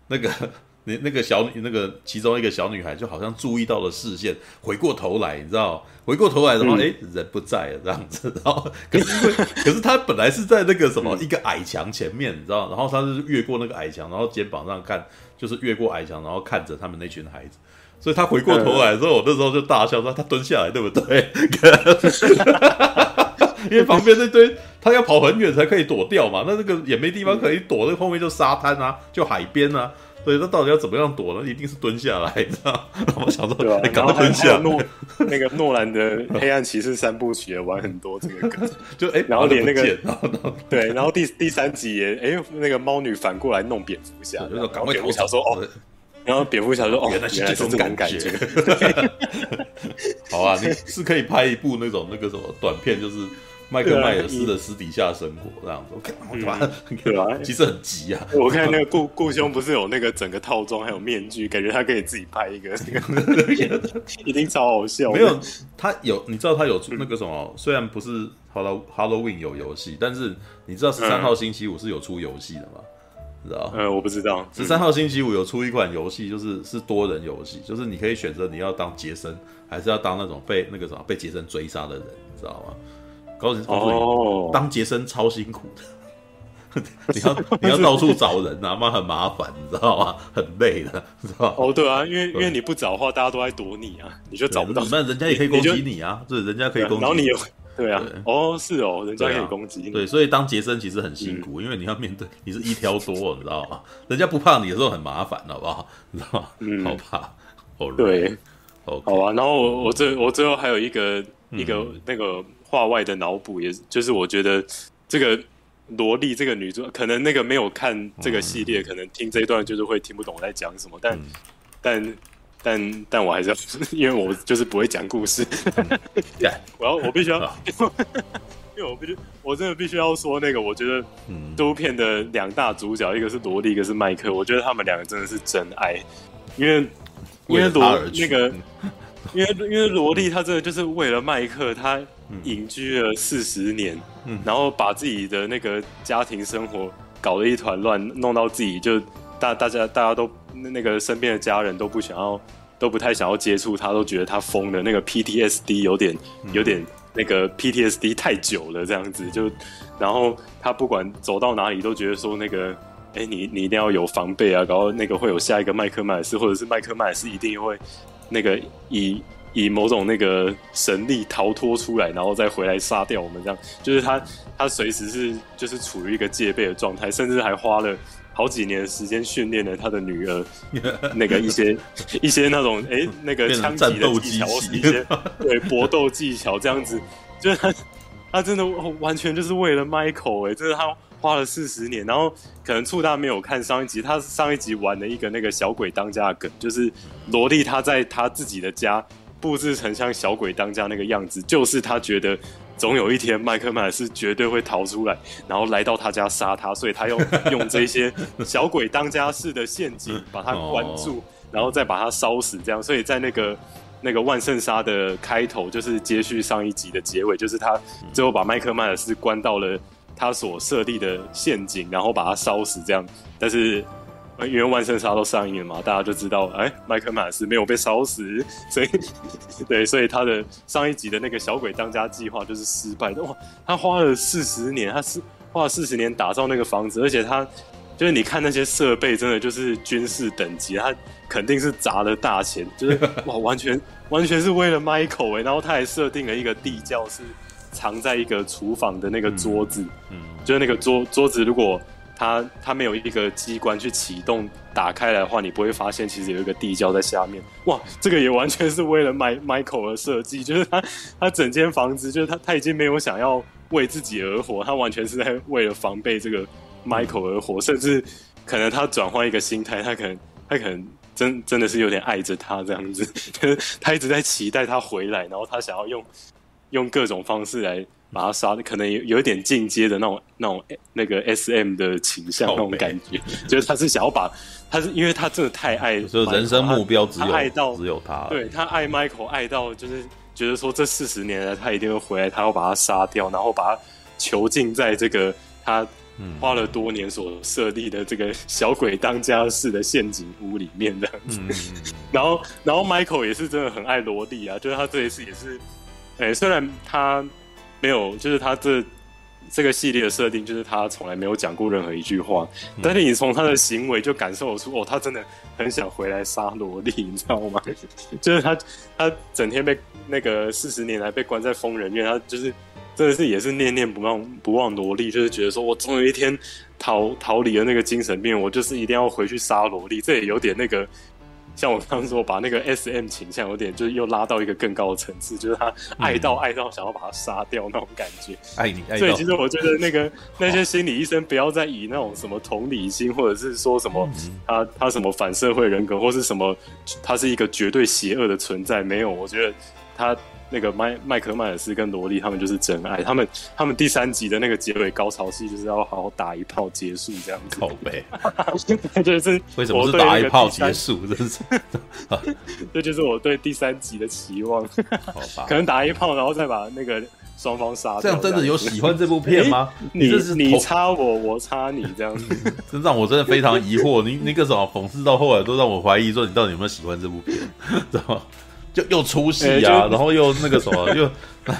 那个 [laughs] 那那个小女那个其中一个小女孩就好像注意到了视线，回过头来，你知道，回过头来然后诶，人不在了这样子，然后 [laughs] 可是因为可是他本来是在那个什么一个矮墙前面，你知道，然后他是越过那个矮墙，然后肩膀上看。就是越过矮墙，然后看着他们那群孩子，所以他回过头来之后，我那时候就大笑说：“他蹲下来，对不对？” [laughs] 因为旁边那堆他要跑很远才可以躲掉嘛，那那个也没地方可以躲，那后面就沙滩啊，就海边啊。所以他到底要怎么样躲呢？一定是蹲下来，你知道？我想说，对吧？你赶快蹲下。诺那个诺兰的《黑暗骑士》三部曲也玩很多这个梗，[laughs] 就哎，然后连那个 [laughs] 对，然后第第三集也哎，那个猫女反过来弄蝙蝠侠，然后蝙蝠侠说哦，然后蝙蝠侠说哦，原来是这种感觉。[laughs] 好啊，你是可以拍一部那种那个什么短片，就是。麦克麦尔斯的私底下生活这样子，我看我他妈 [laughs] 对吧？[laughs] 其实很急啊！我看那个顾顾兄不是有那个整个套装，还有面具，感觉他可以自己拍一个，那个一定超好笑。没有，他有，你知道他有出那个什么？虽然不是 Halloween 有游戏，但是你知道十三号星期五是有出游戏的吗？知道？嗯，我不知道。[laughs] 十三号星期五有出一款游戏，就是是多人游戏，就是你可以选择你要当杰森，还是要当那种被那个什么被杰森追杀的人，你知道吗？告诉你，哦，当杰森超辛苦的，[laughs] 你要 [laughs] 你要到处找人啊，妈很麻烦，你知道吗？很累的，知道哦，对啊，因为因为你不找的话，大家都在躲你啊，你就找不到。那人家也可以攻击你啊，对，人家可以攻击。然后你有，对啊，哦，是哦，人家可以攻击你。对，所以当杰森其实很辛苦，因为你要面对你是一挑多，你知道吗？[laughs] 人家不怕你的时候很麻烦，好不好？[laughs] 你知道吗？嗯，好怕。对，好啊。然后我我最我最后还有一个一个那个。话外的脑补，也就是我觉得这个萝莉这个女主，可能那个没有看这个系列，可能听这一段就是会听不懂我在讲什么。但但但但我还是要，[laughs] 因为我就是不会讲故事。[laughs] 我要我必须要，[laughs] 因为我必须我真的必须要说那个，我觉得这部片的两大主角，一个是萝莉，一个是麦克。我觉得他们两个真的是真爱，因为因为萝那个，因为因为萝莉她真的就是为了麦克，她。隐居了四十年，嗯，然后把自己的那个家庭生活搞得一团乱，弄到自己就大大家大家都那个身边的家人都不想要，都不太想要接触他，都觉得他疯了。那个 PTSD 有点有点那个 PTSD 太久了，这样子就，然后他不管走到哪里都觉得说那个，哎，你你一定要有防备啊，然后那个会有下一个麦克麦尔斯，或者是麦克麦尔斯一定会那个以。以某种那个神力逃脱出来，然后再回来杀掉我们，这样就是他，他随时是就是处于一个戒备的状态，甚至还花了好几年时间训练了他的女儿，[laughs] 那个一些 [laughs] 一些那种哎、欸、那个枪击的技巧，或是一些对搏斗技巧，这样子，就是他他真的完全就是为了 Michael 哎、欸，就是他花了四十年，然后可能醋大没有看上一集，他上一集玩了一个那个小鬼当家的梗，就是萝莉她在她自己的家。布置成像小鬼当家那个样子，就是他觉得总有一天麦克麦尔斯绝对会逃出来，然后来到他家杀他，所以他用用这些小鬼当家式的陷阱把他关住，哦、然后再把他烧死，这样。所以在那个那个万圣杀的开头，就是接续上一集的结尾，就是他最后把麦克麦尔斯关到了他所设立的陷阱，然后把他烧死，这样。但是。因为万圣杀都上映了嘛，大家就知道，哎，麦克马斯没有被烧死，所以，[laughs] 对，所以他的上一集的那个小鬼当家计划就是失败的。哇，他花了四十年，他是花了四十年打造那个房子，而且他就是你看那些设备，真的就是军事等级，他肯定是砸了大钱，就是 [laughs] 哇，完全完全是为了 Michael 哎，然后他还设定了一个地窖是藏在一个厨房的那个桌子，嗯，就是那个桌桌子如果。它它没有一个机关去启动打开来的话，你不会发现其实有一个地窖在下面。哇，这个也完全是为了 Michael 而设计，就是他他整间房子，就是他他已经没有想要为自己而活，他完全是在为了防备这个 Michael 而活，甚至可能他转换一个心态，他可能他可能真真的是有点爱着他这样子，就 [laughs] 是他一直在期待他回来，然后他想要用用各种方式来。把他杀的可能有有一点进阶的那种那种那个 S M 的倾向那种感觉，[laughs] 就是他是想要把他是因为他真的太爱，就人生目标只有他爱到只有他，对他爱 Michael 爱到就是觉得说这四十年来他一定会回来，他要把他杀掉，然后把他囚禁在这个他花了多年所设立的这个小鬼当家式的陷阱屋里面这样子。嗯、[laughs] 然后然后 Michael 也是真的很爱萝莉啊，就是他这一次也是，哎、欸，虽然他。没有，就是他这这个系列的设定，就是他从来没有讲过任何一句话，嗯、但是你从他的行为就感受出，哦，他真的很想回来杀萝莉，你知道吗？[laughs] 就是他他整天被那个四十年来被关在疯人院，他就是真的是也是念念不忘不忘萝莉，就是觉得说我总有一天逃逃离了那个精神病，我就是一定要回去杀萝莉，这也有点那个。像我刚刚说，把那个 S M 倾向有点，就是又拉到一个更高的层次，就是他爱到爱到想要把他杀掉那种感觉。爱你爱到。所以其实我觉得那个那些心理医生不要再以那种什么同理心，或者是说什么他他什么反社会人格，或是什么他是一个绝对邪恶的存在，没有，我觉得他。那个麦麦克麦尔斯跟萝莉他们就是真爱，他们他们第三集的那个结尾高潮戏就是要好好打一炮结束这样子。口碑，就是为什么是打一炮结束？这是，[laughs] 这就是我对第三集的期望。好吧，可能打一炮，然后再把那个双方杀掉。这样真的有喜欢这部片吗？欸、你这是你插我，我插你这样子，[laughs] 这让我真的非常疑惑。你那个什么讽刺到后来都让我怀疑说你到底有没有喜欢这部片，知道吗？就又出戏啊，欸、[laughs] 然后又那个什么，又 [laughs]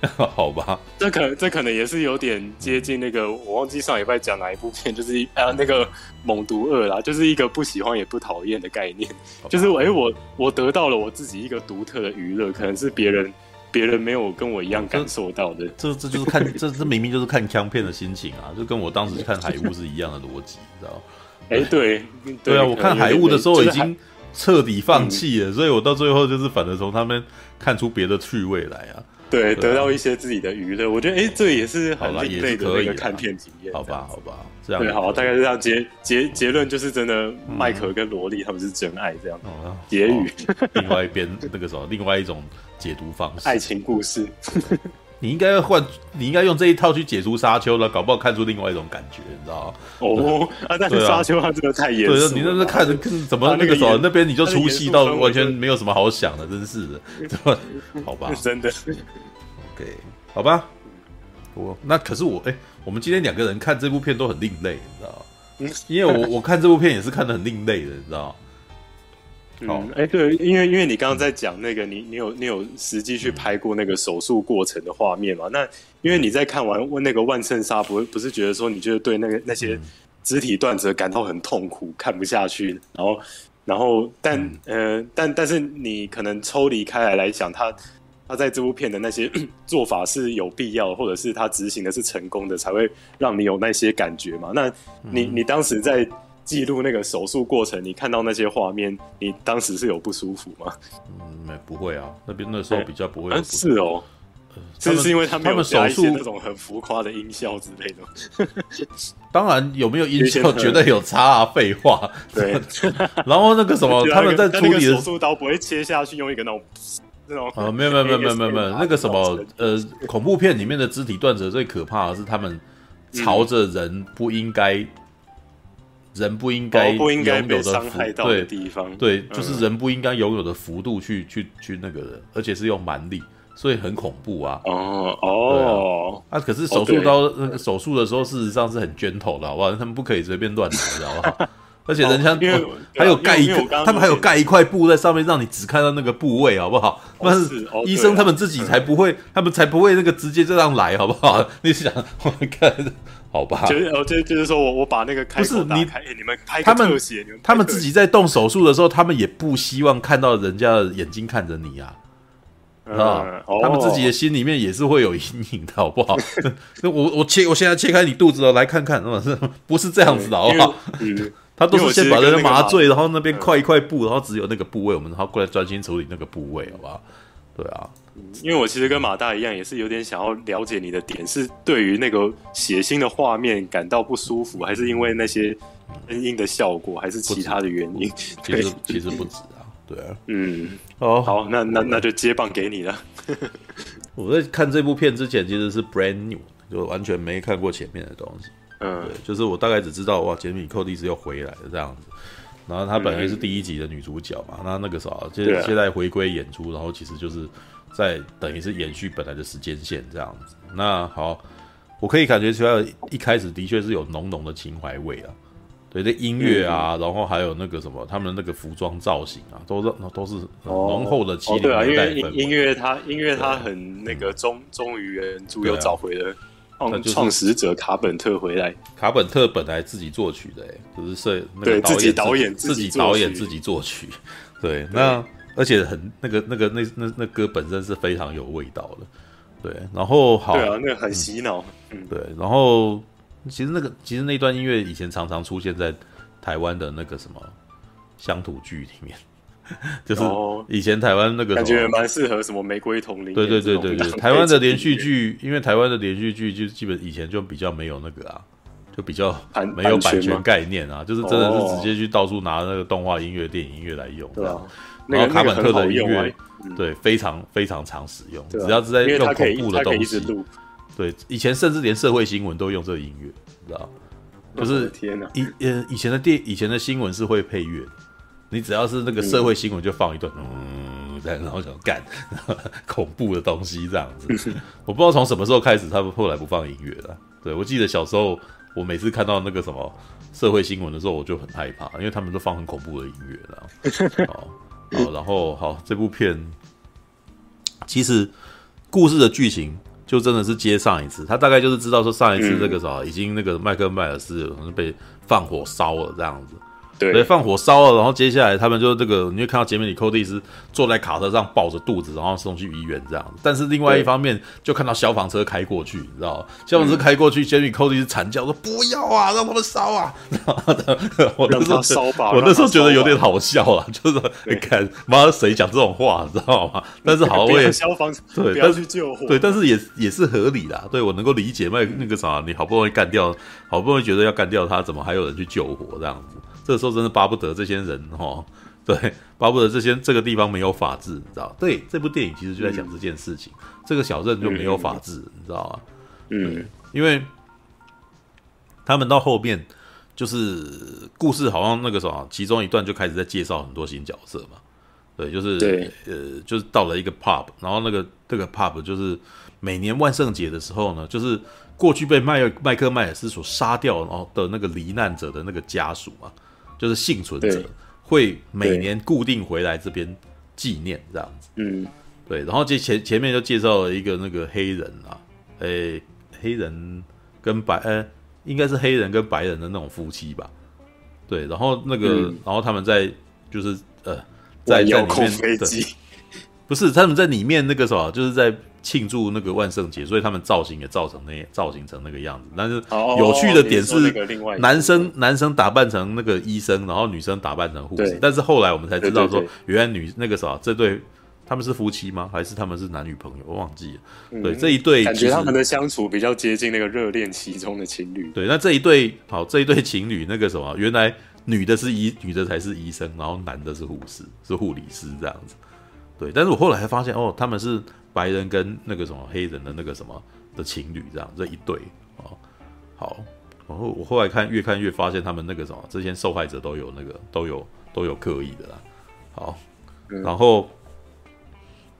[laughs] 好吧？这可这可能也是有点接近那个，我忘记上礼拜讲哪一部片，就是啊那个《猛毒二》啦，就是一个不喜欢也不讨厌的概念。就是哎、欸，我我得到了我自己一个独特的娱乐，可能是别人别人没有跟我一样感受到的。这这就是看这这明明就是看枪片的心情啊，就跟我当时看《海雾》是一样的逻辑，你知道？哎、欸，对对，对啊，我看《海雾》的时候已经。彻底放弃了，嗯、所以我到最后就是反而从他们看出别的趣味来啊。对，对啊、得到一些自己的娱乐，我觉得哎、欸，这也是很另类的一个看片体验。好吧，好吧，这样对，好，大概是这样结结结论，就是真的，麦克跟萝莉他们是真爱这样。哦、结语、哦，另外一边那个什么，另外一种解读方式，[laughs] 爱情故事。你应该换，你应该用这一套去解除沙丘了，搞不好看出另外一种感觉，你知道吗？哦，啊，但是沙丘它真的太严肃。对，你那是看着怎么那个时候那边你就出戏到完全没有什么好想的，真是的，[laughs] 好吧？真的。OK，好吧。我那可是我哎、欸，我们今天两个人看这部片都很另类，你知道吗？[laughs] 因为我我看这部片也是看的很另类的，你知道吗？嗯，哎，对，因为因为你刚刚在讲那个，你你有你有实际去拍过那个手术过程的画面嘛？那因为你在看完问那个万圣杀，不会不是觉得说你就是对那个那些肢体断折感到很痛苦，看不下去，然后然后但嗯、呃、但但是你可能抽离开来来讲，他他在这部片的那些 [coughs] 做法是有必要，或者是他执行的是成功的，才会让你有那些感觉嘛？那你你当时在。记录那个手术过程，你看到那些画面，你当时是有不舒服吗？嗯，没不会啊，那边那时候比较不会不、欸啊。是哦，这是因为他们有加一些那种很浮夸的音效之类的。当然有没有音效绝对有差啊，废话。对，[laughs] 然后那个什么，[laughs] 他们在处理手术刀不会切下去，用一个那种 [laughs] 那种。呃，没有没有没有没有没有没有，那个什么呃，恐怖片里面的肢体断折最可怕的是他们朝着人不应该。人不应该拥有的伤害到的地方，对，对，就是人不应该拥有的幅度去去去那个的，而且是用蛮力，所以很恐怖啊！哦哦，啊，可是手术刀那个手术的时候，事实上是很 gentle 的，好不好？他们不可以随便乱来，知道吧？[laughs] 而且人家还有盖一个，他们还有盖一块布在上面，让你只看到那个部位，好不好？但是医生他们自己才不会，他们才不会那个直接这样来，好不好？[laughs] 你想，[laughs] 我看。好吧，就是哦，就就是说我我把那个开口打开，不是你，你们拍他们他们自己在动手术的时候，他们也不希望看到人家的眼睛看着你啊，啊、嗯，他们自己的心里面也是会有阴影的，好不好？[laughs] 那我我切，我现在切开你肚子了，来看看，是 [laughs] 不是这样子的，好不好？[laughs] 他都是先把人麻醉，然后那边块一块布，然后只有那个部位，我们然后过来专心处理那个部位，好不好？对啊。因为我其实跟马大一样，也是有点想要了解你的点，是对于那个血腥的画面感到不舒服，还是因为那些声音的效果，还是其他的原因？其实其实不止啊，对啊，嗯，哦，好，那那那就接棒给你了。[laughs] 我在看这部片之前，其实是 brand new，就完全没看过前面的东西。嗯，对，就是我大概只知道哇，杰米·寇蒂斯又回来了这样子。然后她本来是第一集的女主角嘛，嗯、那那个啥，现现在回归演出，然后其实就是。在等于是延续本来的时间线这样子。那好，我可以感觉出来，一开始的确是有浓浓的情怀味啊。对，这音乐啊，然后还有那个什么，他们那个服装造型啊，都是都是浓厚的七零年代氛围。音乐它音乐它很那个忠忠于原著，又找回了创创始者卡本特回来。卡本特本来自己作曲的，哎，就是摄那个自己导演自己导演自己作曲。对，那。而且很那个那个那那那歌本身是非常有味道的，对，然后好，对啊，那个很洗脑，嗯，对，然后其实那个其实那段音乐以前常常出现在台湾的那个什么乡土剧里面，[laughs] 就是以前台湾那个感觉蛮适合什么玫瑰童林，对对对对对，台湾的连续剧，因为台湾的连续剧就基本以前就比较没有那个啊，就比较没有版权概念啊，就是真的是直接去到处拿那个动画音乐、电影音乐来用，对啊。然后卡本特的音乐，对，非常非常常使用，只要是在用恐怖的东西，对，以前甚至连社会新闻都用这个音乐，你知道？就是以呃以前的电以前的新闻是会配乐，你只要是那个社会新闻就放一段，嗯，然后想干 [laughs] 恐怖的东西这样子。[laughs] 我不知道从什么时候开始，他们后来不放音乐了。对，我记得小时候，我每次看到那个什么社会新闻的时候，我就很害怕，因为他们都放很恐怖的音乐了。[laughs] 好，然后好，这部片其实故事的剧情就真的是接上一次，他大概就是知道说上一次这个啥，已经那个麦克迈尔斯可能被放火烧了这样子。对，放火烧了，然后接下来他们就这个，你会看到杰米·里·寇蒂斯坐在卡车上抱着肚子，然后送去医院这样。但是另外一方面，就看到消防车开过去，你知道消防车开过去，杰米·寇蒂斯惨叫说：“不要啊，让他们烧啊！”然后我那时候烧吧，[laughs] 我那时候觉得有点好笑啊，就是你看，妈谁讲这种话，你知道吗？[laughs] 但是好，我也消防车对，不要去救火，对，但是也也是合理的，对我能够理解。麦那个啥，你好不容易干掉，好不容易觉得要干掉他，怎么还有人去救火这样子？这时候真的巴不得这些人哦，[laughs] 对，巴不得这些这个地方没有法治，你知道？对，这部电影其实就在讲这件事情，嗯、这个小镇就没有法治，嗯、你知道吗？嗯，因为他们到后面就是故事好像那个什么，其中一段就开始在介绍很多新角色嘛，对，就是呃，就是到了一个 pub，然后那个这个 pub 就是每年万圣节的时候呢，就是过去被麦麦克迈尔斯所杀掉然后的那个罹难者的那个家属嘛。就是幸存者会每年固定回来这边纪念这样子，嗯，对，然后这前前面就介绍了一个那个黑人啊，诶、欸，黑人跟白，呃、欸，应该是黑人跟白人的那种夫妻吧，对，然后那个，嗯、然后他们在就是呃，在在里面的，不是他们在里面那个什么，就是在。庆祝那个万圣节，所以他们造型也造成那造型成那个样子。但是有趣的点是，男生男生打扮成那个医生，然后女生打扮成护士。但是后来我们才知道说，原来女那个啥，这对他们是夫妻吗？还是他们是男女朋友？我忘记了。对，这一对感觉他们的相处比较接近那个热恋期中的情侣。对，那这一对好，这一对情侣那个什么，原来女的是医，女的才是医生，然后男的是护士，是护理师这样子。对，但是我后来还发现哦，他们是白人跟那个什么黑人的那个什么的情侣这样这一对哦，好，然后我后来看越看越发现他们那个什么这些受害者都有那个都有都有刻意的啦，好，然后。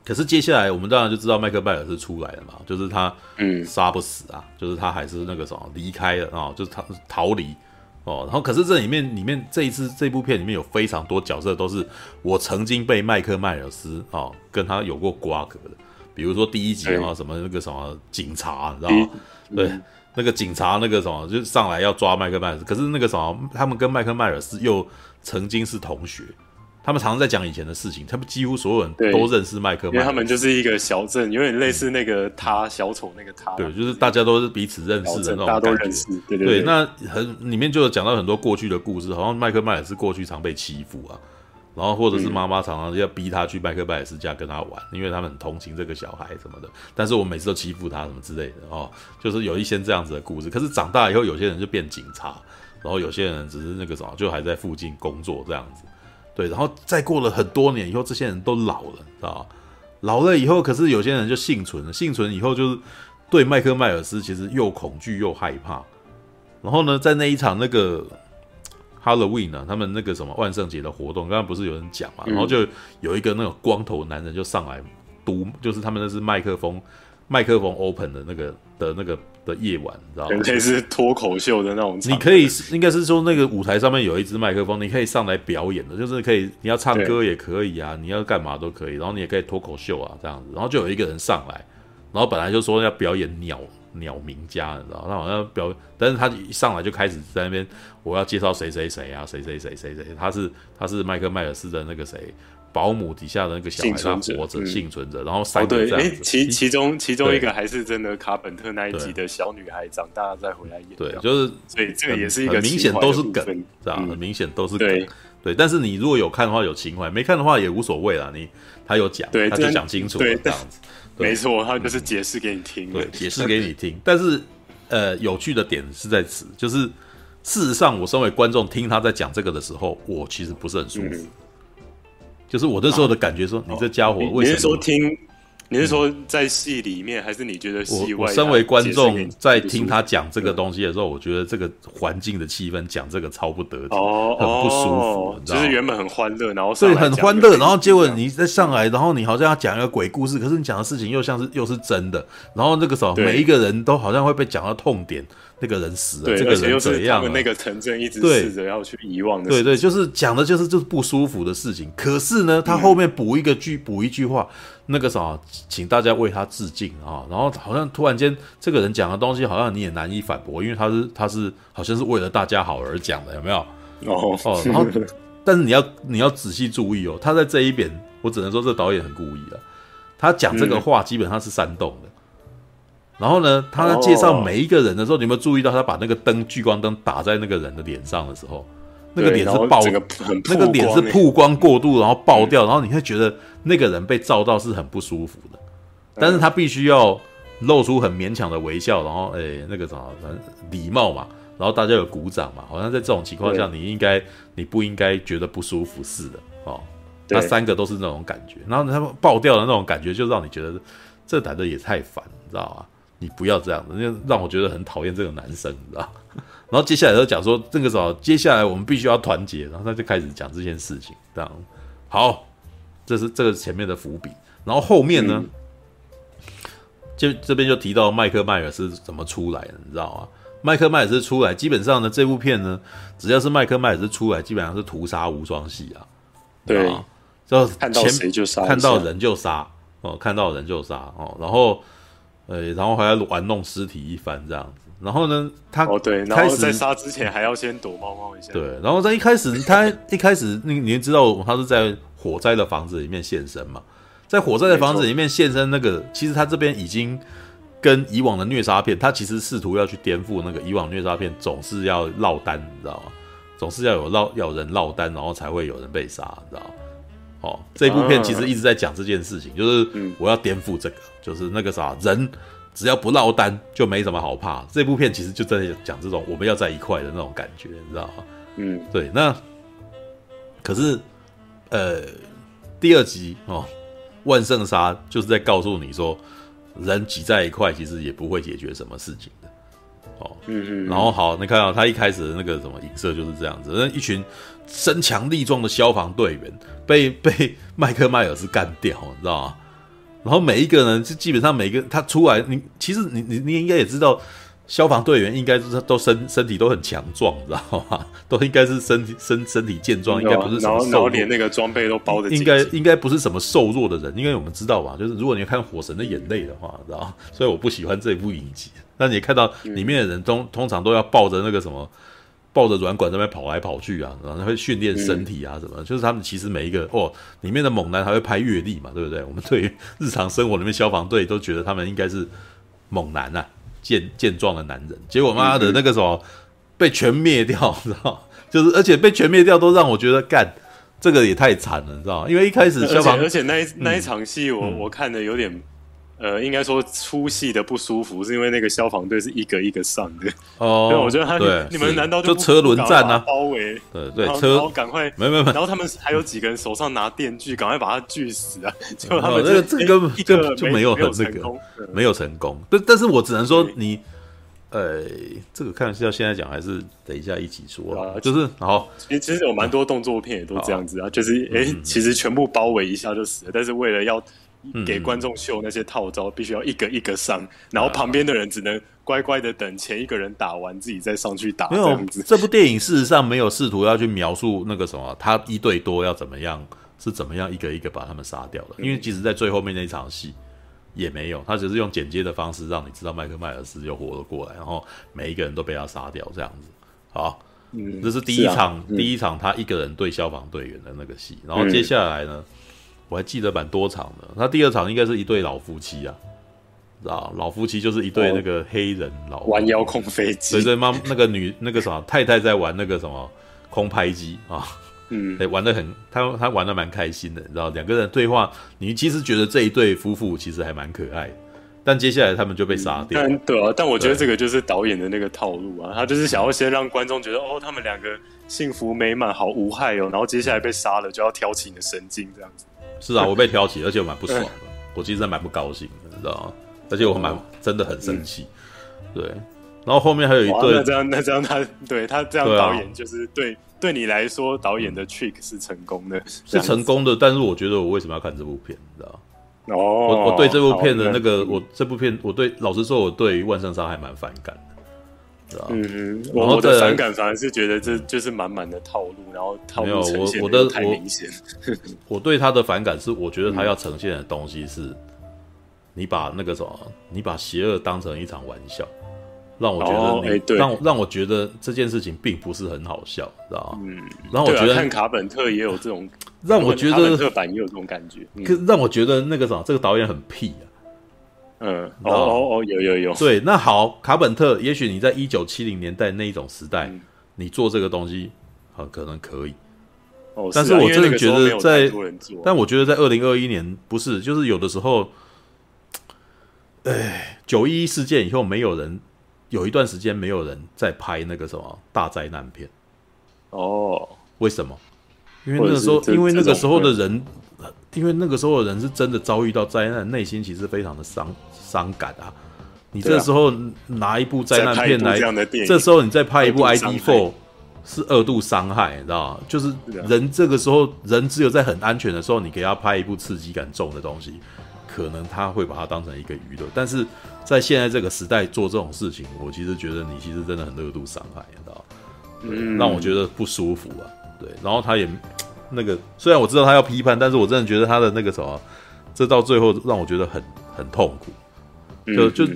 可是接下来我们当然就知道麦克拜尔是出来了嘛，就是他嗯。杀不死啊，嗯、就是他还是那个什么离开了啊、哦，就是他逃离哦。然后可是这里面里面这一次这部片里面有非常多角色都是我曾经被麦克迈尔斯哦跟他有过瓜葛的，比如说第一集啊什么那个什么警察，你知道吗？嗯、对，那个警察那个什么就上来要抓麦克迈尔斯，可是那个什么他们跟麦克迈尔斯又曾经是同学。他们常常在讲以前的事情，他们几乎所有人都认识麦克麦，因为他们就是一个小镇，有点类似那个他小丑那个他，对，就是大家都是彼此认识的那种感觉。大家都认识，对对，对。对，那很里面就有讲到很多过去的故事，好像麦克麦也是过去常被欺负啊，然后或者是妈妈常常要逼他去麦克麦尔斯家跟他玩，因为他们很同情这个小孩什么的。但是我每次都欺负他什么之类的哦，就是有一些这样子的故事。可是长大以后，有些人就变警察，然后有些人只是那个什么，就还在附近工作这样子。对，然后再过了很多年以后，这些人都老了，知道吧？老了以后，可是有些人就幸存了。幸存以后，就是对麦克迈尔斯其实又恐惧又害怕。然后呢，在那一场那个 Halloween 呢，他们那个什么万圣节的活动，刚刚不是有人讲嘛？然后就有一个那个光头男人就上来读，就是他们那是麦克风，麦克风 open 的那个的那个。的夜晚，你知道吗？可以是脱口秀的那种。你可以应该是说那个舞台上面有一支麦克风，你可以上来表演的，就是可以你要唱歌也可以啊，你要干嘛都可以。然后你也可以脱口秀啊这样子。然后就有一个人上来，然后本来就说要表演鸟鸟鸣家，你知道？那好像表，但是他一上来就开始在那边，我要介绍谁谁谁啊，谁谁谁谁谁，他是他是麦克迈尔斯的那个谁。保姆底下的那个小孩他活着，幸存者，然后三个这样子。其其中其中一个还是真的卡本特那一集的小女孩长大再回来演。对，就是所以这个也是一个明显都是梗，是吧？很明显都是梗。对，但是你如果有看的话有情怀，没看的话也无所谓啦。你他有讲，他就讲清楚了这样子。[laughs] 没错，他就是解释给你听。对，解释给你听。但是呃，有趣的点是在此，就是事实上，我身为观众听他在讲这个的时候，我其实不是很舒服。就是我那时候的感觉，说你这家伙为什么？你是说听？你是说在戏里面，还是你觉得戏外？我身为观众，在听他讲这个东西的时候，我觉得这个环境的气氛讲这个超不得体，哦，很不舒服。你知道吗？就是原本很欢乐，然后对，很欢乐，然后结果你再上来，然后你好像要讲一个鬼故事，可是你讲的事情又像是又是真的，然后那个时候每一个人都好像会被讲到痛点。那个人死了，对这个人怎样？那个城镇一直试着要去遗忘的。对对，就是讲的就是就是不舒服的事情。可是呢，他后面补一个句，补、嗯、一句话，那个啥，请大家为他致敬啊。然后好像突然间，这个人讲的东西好像你也难以反驳，因为他是他是好像是为了大家好而讲的，有没有？哦哦。然后，但是你要你要仔细注意哦，他在这一边，我只能说这导演很故意了。他讲这个话基本上是煽动的。嗯然后呢，他在介绍每一个人的时候，你有没有注意到他把那个灯聚光灯打在那个人的脸上的时候，那个脸是爆，那个脸是曝光过度，然后爆掉，然后你会觉得那个人被照到是很不舒服的。但是他必须要露出很勉强的微笑，然后哎，那个什么礼貌嘛，然后大家有鼓掌嘛，好像在这种情况下，你应该你不应该觉得不舒服似的哦。那三个都是那种感觉，然后他们爆掉的那种感觉，就让你觉得这男的也太烦，你知道吗？你不要这样子，那让我觉得很讨厌这个男生，你知道？[laughs] 然后接下来就讲说，这个时候接下来我们必须要团结，然后他就开始讲这件事情，这样好，这是这个前面的伏笔，然后后面呢，就这边就提到麦克迈尔是怎么出来的，你知道吗？麦克迈尔是出来，基本上呢，这部片呢，只要是麦克迈尔是出来，基本上是屠杀无双戏啊，对，就看到谁就杀，看到人就杀哦，看到人就杀哦，然后。呃，然后还要玩弄尸体一番这样子，然后呢，他哦对，然后在杀之前还要先躲猫猫一下。对，然后在一开始，他一开始，你你知道他是在火灾的房子里面现身嘛？在火灾的房子里面现身，那个其实他这边已经跟以往的虐杀片，他其实试图要去颠覆那个以往虐杀片总是要落单，你知道吗？总是要有落要有人落单，然后才会有人被杀，你知道吗？哦，这部片其实一直在讲这件事情，就是我要颠覆这个，就是那个啥，人只要不落单就没什么好怕。这部片其实就在讲这种我们要在一块的那种感觉，你知道吗？嗯，对。那可是，呃，第二集哦，万圣杀就是在告诉你说，人挤在一块其实也不会解决什么事情的。哦，嗯嗯。然后好，你看到他一开始的那个什么影射就是这样子，那一群身强力壮的消防队员被 [laughs] 被麦克迈尔斯干掉，你知道吗？然后每一个人就基本上每个他出来，你其实你你你应该也知道。消防队员应该是都身身体都很强壮，知道吗？[laughs] 都应该是身体身身体健壮，应该不是什么瘦弱。然后连那个装备都包的。应该应该不是什么瘦弱的人，因为我们知道吧，就是如果你看《火神的眼泪》的话，知道？[laughs] 所以我不喜欢这部影集。那你看到里面的人通通常都要抱着那个什么，抱着软管在那边跑来跑去啊，然后会训练身体啊什么。就是他们其实每一个哦，里面的猛男还会拍阅历嘛，对不对？我们对于日常生活里面消防队都觉得他们应该是猛男啊。健健壮的男人，结果妈的那个什么被全灭掉，[laughs] 你知道？就是而且被全灭掉都让我觉得干这个也太惨了，你知道？因为一开始消防，而且那一那一场戏我、嗯、我看的有点。呃，应该说粗细的不舒服，是因为那个消防队是一个一个上的哦。[laughs] 我觉得他对你们难道就车轮战啊？包围对对，车赶快没没没，然后他们还有几个人手上拿电锯，赶快把他锯死啊！结果他们这个这个就就没有很这个没有成功。但但是我只能说你，呃，这个看是要现在讲还是等一下一起说？就是好其实其实有蛮多动作片也都这样子啊，就是哎，其实全部包围一下就死了，但是为了要。给观众秀那些套招，必须要一个一个上，然后旁边的人只能乖乖的等前一个人打完，自己再上去打。这样子，这部电影事实上没有试图要去描述那个什么，他一对多要怎么样，是怎么样一个一个把他们杀掉的。因为即使在最后面那一场戏也没有，他只是用剪接的方式让你知道麦克迈尔斯又活了过来，然后每一个人都被他杀掉这样子。好，这是第一场，第一场他一个人对消防队员的那个戏，然后接下来呢？我还记得蛮多场的，他第二场应该是一对老夫妻啊，知道老夫妻就是一对那个黑人老玩遥控飞机，对对，妈那个女那个什么太太在玩那个什么空拍机啊，嗯，玩的很，他他玩的蛮开心的，你知道两个人对话，你其实觉得这一对夫妇其实还蛮可爱的，但接下来他们就被杀掉。了。嗯，对啊，但我觉得这个就是导演的那个套路啊，他就是想要先让观众觉得哦，他们两个幸福美满，好无害哦，然后接下来被杀了就要挑起你的神经这样子。是啊，[laughs] 我被挑起，而且我蛮不爽的。我其实蛮不高兴的，你知道吗？而且我蛮真的很生气。对，然后后面还有一对，那这样那这样他对他这样导演就是对对你来说导演的 trick 是成功的，是成功的。但是我觉得我为什么要看这部片？你知道吗？哦，我我对这部片的那个我这部片我对老实说我对于万圣杀还蛮反感的。嗯嗯，我的反感反而是觉得这就是满满的套路，然后套路呈现的太明显。[laughs] 我对他的反感是，我觉得他要呈现的东西是，你把那个什么，你把邪恶当成一场玩笑，让我觉得你，让让我觉得这件事情并不是很好笑，知道吗？嗯，然后我觉得看卡本特也有这种，让我觉得卡本特版也有这种感觉，可让我觉得那个什么，这个导演很屁啊。嗯，哦哦哦，有有有，对，那好，卡本特，也许你在一九七零年代那一种时代，嗯、你做这个东西很可能可以。哦，但是我真的觉得在，但我觉得在二零二一年不是，就是有的时候，哎，九一一事件以后，没有人有一段时间没有人在拍那个什么大灾难片。哦，为什么？因为那个时候，因为那个时候的人。因为那个时候的人是真的遭遇到灾难，内心其实非常的伤伤感啊。你这时候拿一部灾难片来，这时候你再拍一部 ID Four 是二度伤害，你知道吗？就是人这个时候，人只有在很安全的时候，你给他拍一部刺激感重的东西，可能他会把它当成一个娱乐。但是在现在这个时代做这种事情，我其实觉得你其实真的很二度伤害，你知道吗？嗯，让我觉得不舒服啊。对，然后他也。那个虽然我知道他要批判，但是我真的觉得他的那个什么，这到最后让我觉得很很痛苦。就就，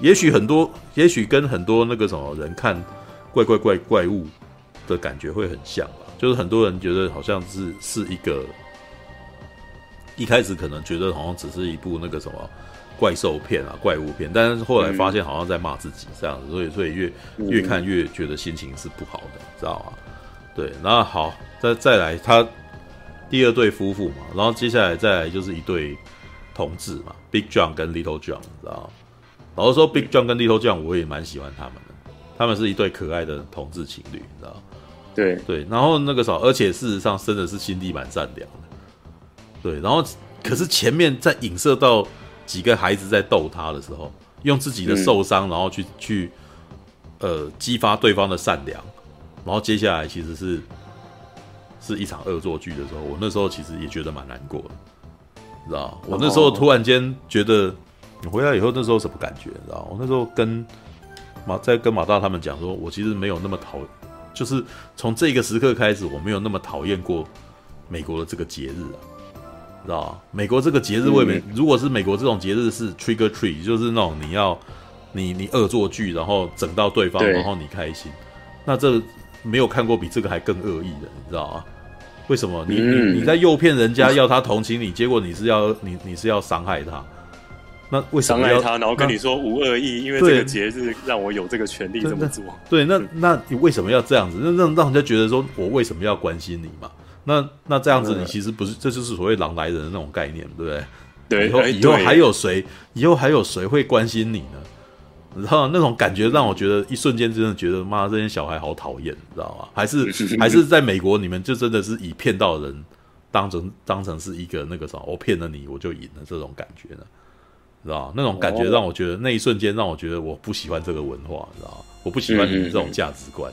也许很多，也许跟很多那个什么人看怪怪怪怪物的感觉会很像吧。就是很多人觉得好像是是一个，一开始可能觉得好像只是一部那个什么怪兽片啊、怪物片，但是后来发现好像在骂自己这样子，所以所以越越看越觉得心情是不好的，知道吗？对，然后好。再再来，他第二对夫妇嘛，然后接下来再来就是一对同志嘛，Big John 跟 Little John，你知道？老实说，Big John 跟 Little John 我也蛮喜欢他们的，他们是一对可爱的同志情侣，你知道？对对，然后那个时候，而且事实上真的是心地蛮善良的，对，然后可是前面在影射到几个孩子在逗他的时候，用自己的受伤，然后去去呃激发对方的善良，然后接下来其实是是一场恶作剧的时候，我那时候其实也觉得蛮难过的，你知道？我那时候突然间觉得，你回来以后那时候什么感觉？你知道？我那时候跟马在跟马大他们讲说，我其实没有那么讨，就是从这个时刻开始，我没有那么讨厌过美国的这个节日啊。知道美国这个节日未免，如果是美国这种节日是 trick or treat，就是那种你要你你恶作剧，然后整到对方，然后你开心，那这没有看过比这个还更恶意的，你知道吗？为什么你你你在诱骗人家要他同情你，结果你是要你你是要伤害他？那为什么要伤害他？然后跟你说无恶意，因为这个节日让我有这个权利这么做。对，那那你为什么要这样子？那让让人家觉得说我为什么要关心你嘛？那那这样子，你其实不是，这就是所谓狼来人的那种概念，对不对？对，以后以后还有谁？以后还有谁会关心你呢？你知道那种感觉让我觉得一瞬间真的觉得，妈，这些小孩好讨厌，你知道吗？还是 [laughs] 还是在美国，你们就真的是以骗到人当成当成是一个那个什么，我骗了你，我就赢了这种感觉呢？知道那种感觉让我觉得那一瞬间让我觉得我不喜欢这个文化，你知道我不喜欢你们这种价值观。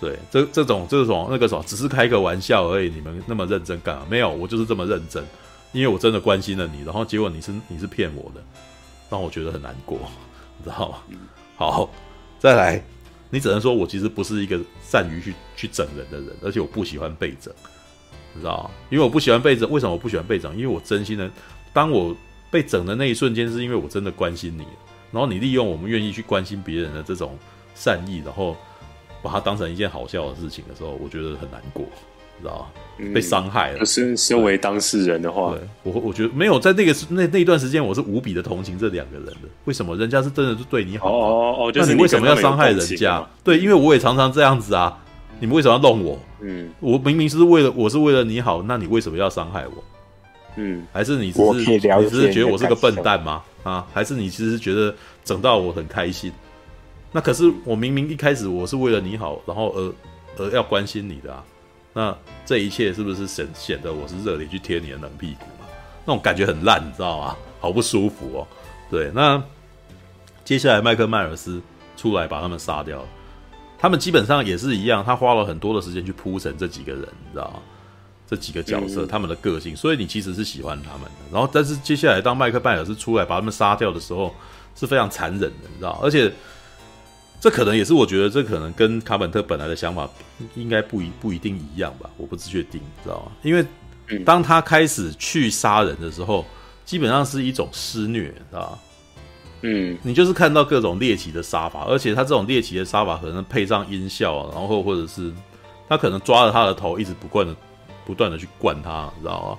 对，这这种这种那个什么，只是开个玩笑而已。你们那么认真干嘛？没有，我就是这么认真，因为我真的关心了你。然后结果你是你是骗我的，让我觉得很难过，知道吗？好，再来，你只能说我其实不是一个善于去去整人的人，而且我不喜欢被整，你知道吗？因为我不喜欢被整。为什么我不喜欢被整？因为我真心的，当我被整的那一瞬间，是因为我真的关心你。然后你利用我们愿意去关心别人的这种善意，然后。把它当成一件好笑的事情的时候，我觉得很难过，知道吗？被伤害了。身、嗯、身为当事人的话，对我我觉得没有在那个那那一段时间，我是无比的同情这两个人的。为什么？人家是真的是对你好。哦哦哦，就是你为什么要伤害人家？对，因为我也常常这样子啊。你们为什么要弄我？嗯，我明明是为了我是为了你好，那你为什么要伤害我？嗯，还是你只是你只是觉得我是个笨蛋吗？啊，还是你其实觉得整到我很开心？那可是我明明一开始我是为了你好，然后而而要关心你的啊，那这一切是不是显显得我是热脸去贴你的冷屁股嘛？那种感觉很烂，你知道吗？好不舒服哦。对，那接下来麦克迈尔斯出来把他们杀掉了，他们基本上也是一样，他花了很多的时间去铺陈这几个人，你知道吗？这几个角色他们的个性，所以你其实是喜欢他们的。然后，但是接下来当麦克迈尔斯出来把他们杀掉的时候，是非常残忍的，你知道，而且。这可能也是我觉得，这可能跟卡本特本来的想法应该不一不一定一样吧，我不是确定，知道吗？因为当他开始去杀人的时候，基本上是一种施虐，知道吗？嗯，你就是看到各种猎奇的杀法，而且他这种猎奇的杀法可能配上音效，然后或者是他可能抓着他的头，一直不断的不断的去灌他，知道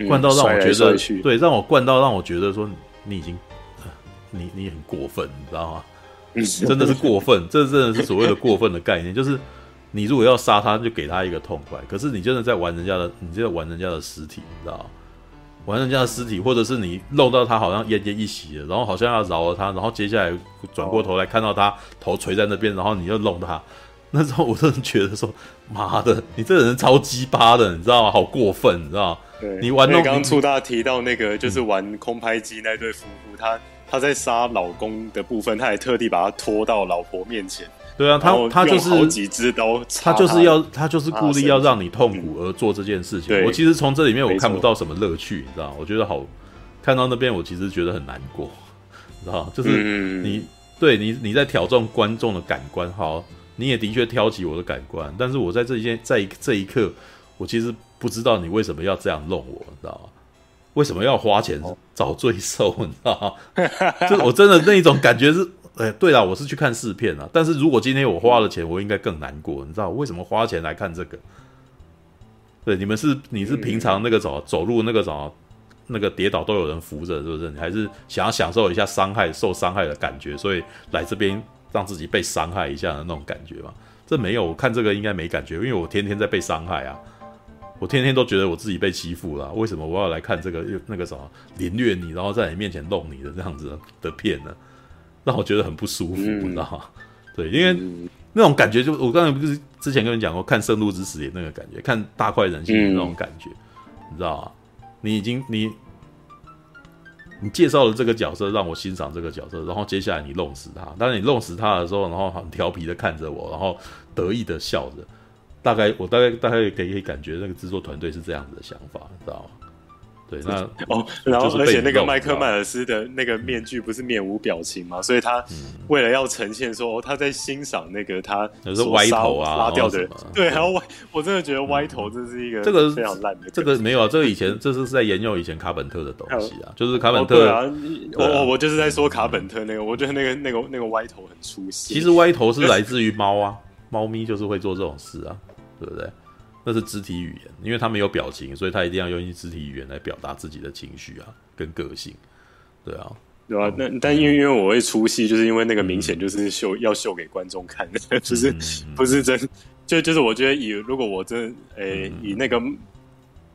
吗？灌到让我觉得，对，让我灌到让我觉得说你已经，你你很过分，你知道吗？真的是过分，这真的是所谓的过分的概念，就是你如果要杀他，就给他一个痛快。可是你真的在玩人家的，你就在玩人家的尸体，你知道吗？玩人家的尸体，或者是你弄到他好像奄奄一息了，然后好像要饶了他，然后接下来转过头来看到他头垂在那边，然后你又弄他，那时候我真的觉得说，妈的，你这个人超鸡巴的，你知道吗？好过分，你知道吗？对你玩弄。刚出大提到那个，就是玩空拍机那对夫妇，他。他在杀老公的部分，他还特地把他拖到老婆面前。对啊，他他就是好几只刀他，他就是要他就是故意要让你痛苦而做这件事情。嗯、我其实从这里面我看不到什么乐趣，你知道？我觉得好看到那边，我其实觉得很难过，[laughs] 你知道？就是你、嗯、对你你在挑战观众的感官，好，你也的确挑起我的感官，但是我在这一件在这一刻，我其实不知道你为什么要这样弄我，你知道吗？为什么要花钱找罪受？你知道吗？[laughs] 就是我真的那一种感觉是，哎、欸，对了，我是去看试片啊。但是如果今天我花了钱，我应该更难过。你知道为什么花钱来看这个？对，你们是你是平常那个走走路那个走那个跌倒都有人扶着，是不是？你还是想要享受一下伤害受伤害的感觉，所以来这边让自己被伤害一下的那种感觉吗？这没有，我看这个应该没感觉，因为我天天在被伤害啊。我天天都觉得我自己被欺负了，为什么我要来看这个那个什么凌虐你，然后在你面前弄你的这样子的片呢？让我觉得很不舒服，你知道吗？对，因为那种感觉就我刚才不是之前跟你讲过，看《圣路之死》也那个感觉，看《大快人心》的那种感觉，你知道吗？你已经你你介绍了这个角色，让我欣赏这个角色，然后接下来你弄死他。当你弄死他的时候，然后很调皮的看着我，然后得意的笑着。大概我大概大概可以可以感觉那个制作团队是这样子的想法，你知道吗？对，那 [laughs] 哦，然后而且那个麦克迈尔斯的那个面具不是面无表情嘛，所以他为了要呈现说他在欣赏那个他是歪头啊拉掉的人，[laughs] 对，还要歪，我真的觉得歪头这是一个这个非常烂的，这个没有啊，这个以前这是在沿用以前卡本特的东西啊，就是卡本特啊，我我我就是在说卡本特那个，我觉得那个那个那个歪头很出戏。其实歪头是来自于猫啊，猫咪就是会做这种事啊，对不对？那是肢体语言，因为他没有表情，所以他一定要用一肢体语言来表达自己的情绪啊，跟个性，对啊，对啊。那但因为因为我会出戏，就是因为那个明显就是秀、嗯、要秀给观众看的，[laughs] 就是、嗯、不是真，就就是我觉得以如果我真诶、欸嗯、以那个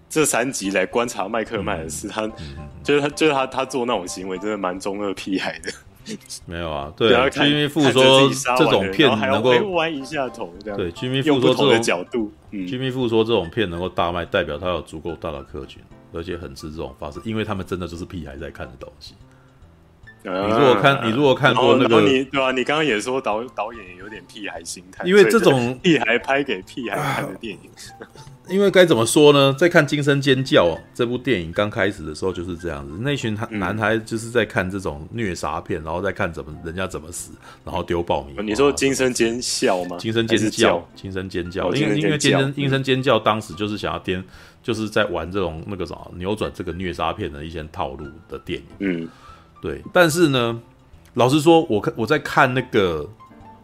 这三集来观察麦克麦尔斯，他、嗯、就是他就是他他做那种行为，真的蛮中二屁孩的。[laughs] 没有啊，[laughs] 对啊，居民富说这种片能够弯一下头，对，居民富说这种角度，居民富说这种片能够大卖，代表他有足够大的客群，而且很吃这种方式，因为他们真的就是屁孩在看的东西。你如果看，你如果看过那个，你对啊，你刚刚也说导导演有点屁孩心态，因为这种 [laughs] 屁孩拍给屁孩看的电影。因为该怎么说呢？在看《惊声尖叫》这部电影刚开始的时候就是这样子，那群男孩就是在看这种虐杀片，然后再看怎么人家怎么死，然后丢爆米花。你说《惊声尖叫》吗？惊声尖叫，惊声尖叫，因为因为惊声惊声尖叫当时就是想要颠，就是在玩这种那个什么扭转这个虐杀片的一些套路的电影。嗯，对。但是呢，老实说，我看我在看那个，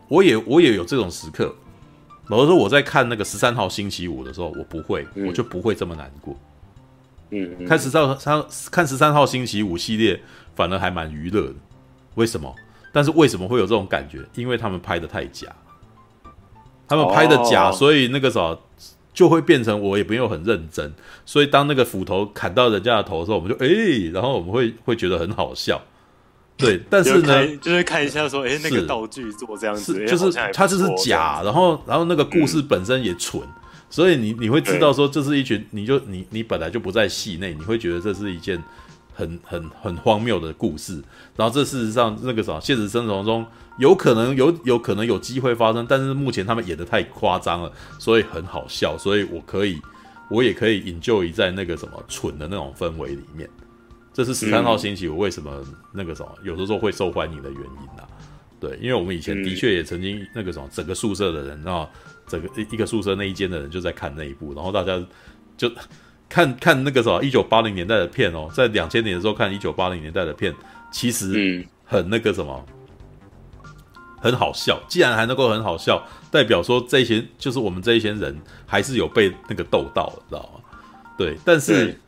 我也我也有这种时刻。老实说，我在看那个十三号星期五的时候，我不会，嗯、我就不会这么难过。嗯，嗯看十三号，看十三号星期五系列，反而还蛮娱乐的。为什么？但是为什么会有这种感觉？因为他们拍的太假，他们拍的假，哦、所以那个时候就会变成我也没有很认真。所以当那个斧头砍到人家的头的时候，我们就哎、欸，然后我们会会觉得很好笑。对，但是呢，就，是看一下说，哎，那个道具做这样子，是就是它就是假，然后然后那个故事本身也蠢，嗯、所以你你会知道说，这是一群，你就你你本来就不在戏内，你会觉得这是一件很很很荒谬的故事，然后这事实上那个什么，现实生活中有可能有有可能有机会发生，但是目前他们演的太夸张了，所以很好笑，所以我可以我也可以引咎于在那个什么蠢的那种氛围里面。这是十三号星期五为什么那个什么有的时候会受欢迎的原因呐、啊？对，因为我们以前的确也曾经那个什么，整个宿舍的人啊，整个一个宿舍那一间的人就在看那一部，然后大家就 [laughs] 看看那个什么一九八零年代的片哦，在两千年的时候看一九八零年代的片，其实很那个什么，很好笑。既然还能够很好笑，代表说这些就是我们这一些人还是有被那个逗到，知道吗？对，但是。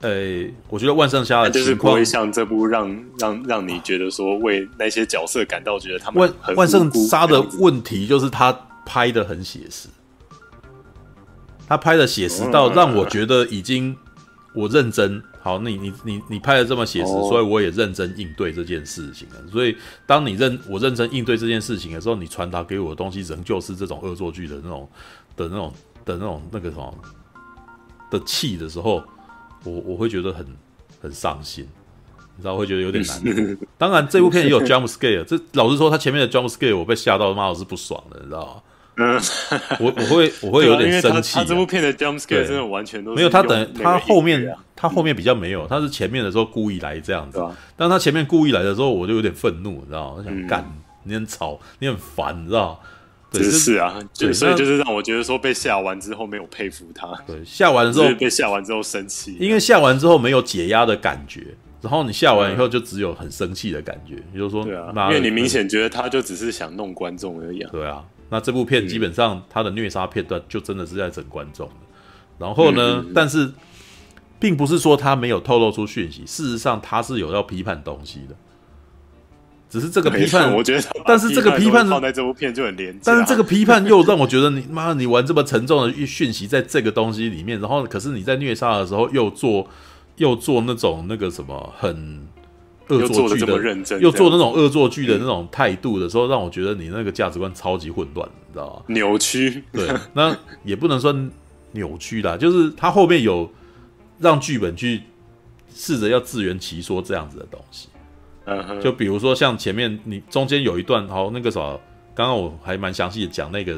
呃、欸，我觉得万圣虾的就是不会像这部让让让你觉得说为那些角色感到觉得他们万万圣杀的问题就是他拍的很写实，他拍的写实到让我觉得已经我认真好，你你你你拍的这么写实，所以我也认真应对这件事情了。所以当你认我认真应对这件事情的时候，你传达给我的东西仍旧是这种恶作剧的那种的那种的那种那个什么的气的时候。我我会觉得很很伤心，你知道，我会觉得有点难过。当然，这部片也有 jump scare，这老实说，他前面的 jump scare 我被吓到，妈我是不爽的，你知道吗？嗯，我我会我会有点生气。他这部片的 jump scare 真的完全都是没有，他等他后面他后面比较没有，他是前面的时候故意来这样子。但他前面故意来的时候，我就有点愤怒，你知道吗？我想干，你很吵，你很烦，你知道。对是啊，就所以就是让我觉得说被吓完之后没有佩服他。对，吓完之后被吓完之后生气，因为吓完之后没有解压的感觉，然后你吓完以后就只有很生气的感觉。也就是说，对啊，因为你明显觉得他就只是想弄观众而已。对啊，那这部片基本上他的虐杀片段就真的是在整观众。然后呢，但是并不是说他没有透露出讯息，事实上他是有要批判东西的。只是这个批判，我觉得，[laughs] 但是这个批判放在这部片就很廉价。但是这个批判又让我觉得你，你妈，你玩这么沉重的讯息在这个东西里面，然后可是你在虐杀的时候又做又做那种那个什么很恶作剧的，认真又做那种恶作剧的那种态度的时候，让我觉得你那个价值观超级混乱，你知道吗？扭曲。对，那也不能说扭曲啦，就是他后面有让剧本去试着要自圆其说这样子的东西。嗯，就比如说像前面你中间有一段，好那个什么，刚刚我还蛮详细的讲那个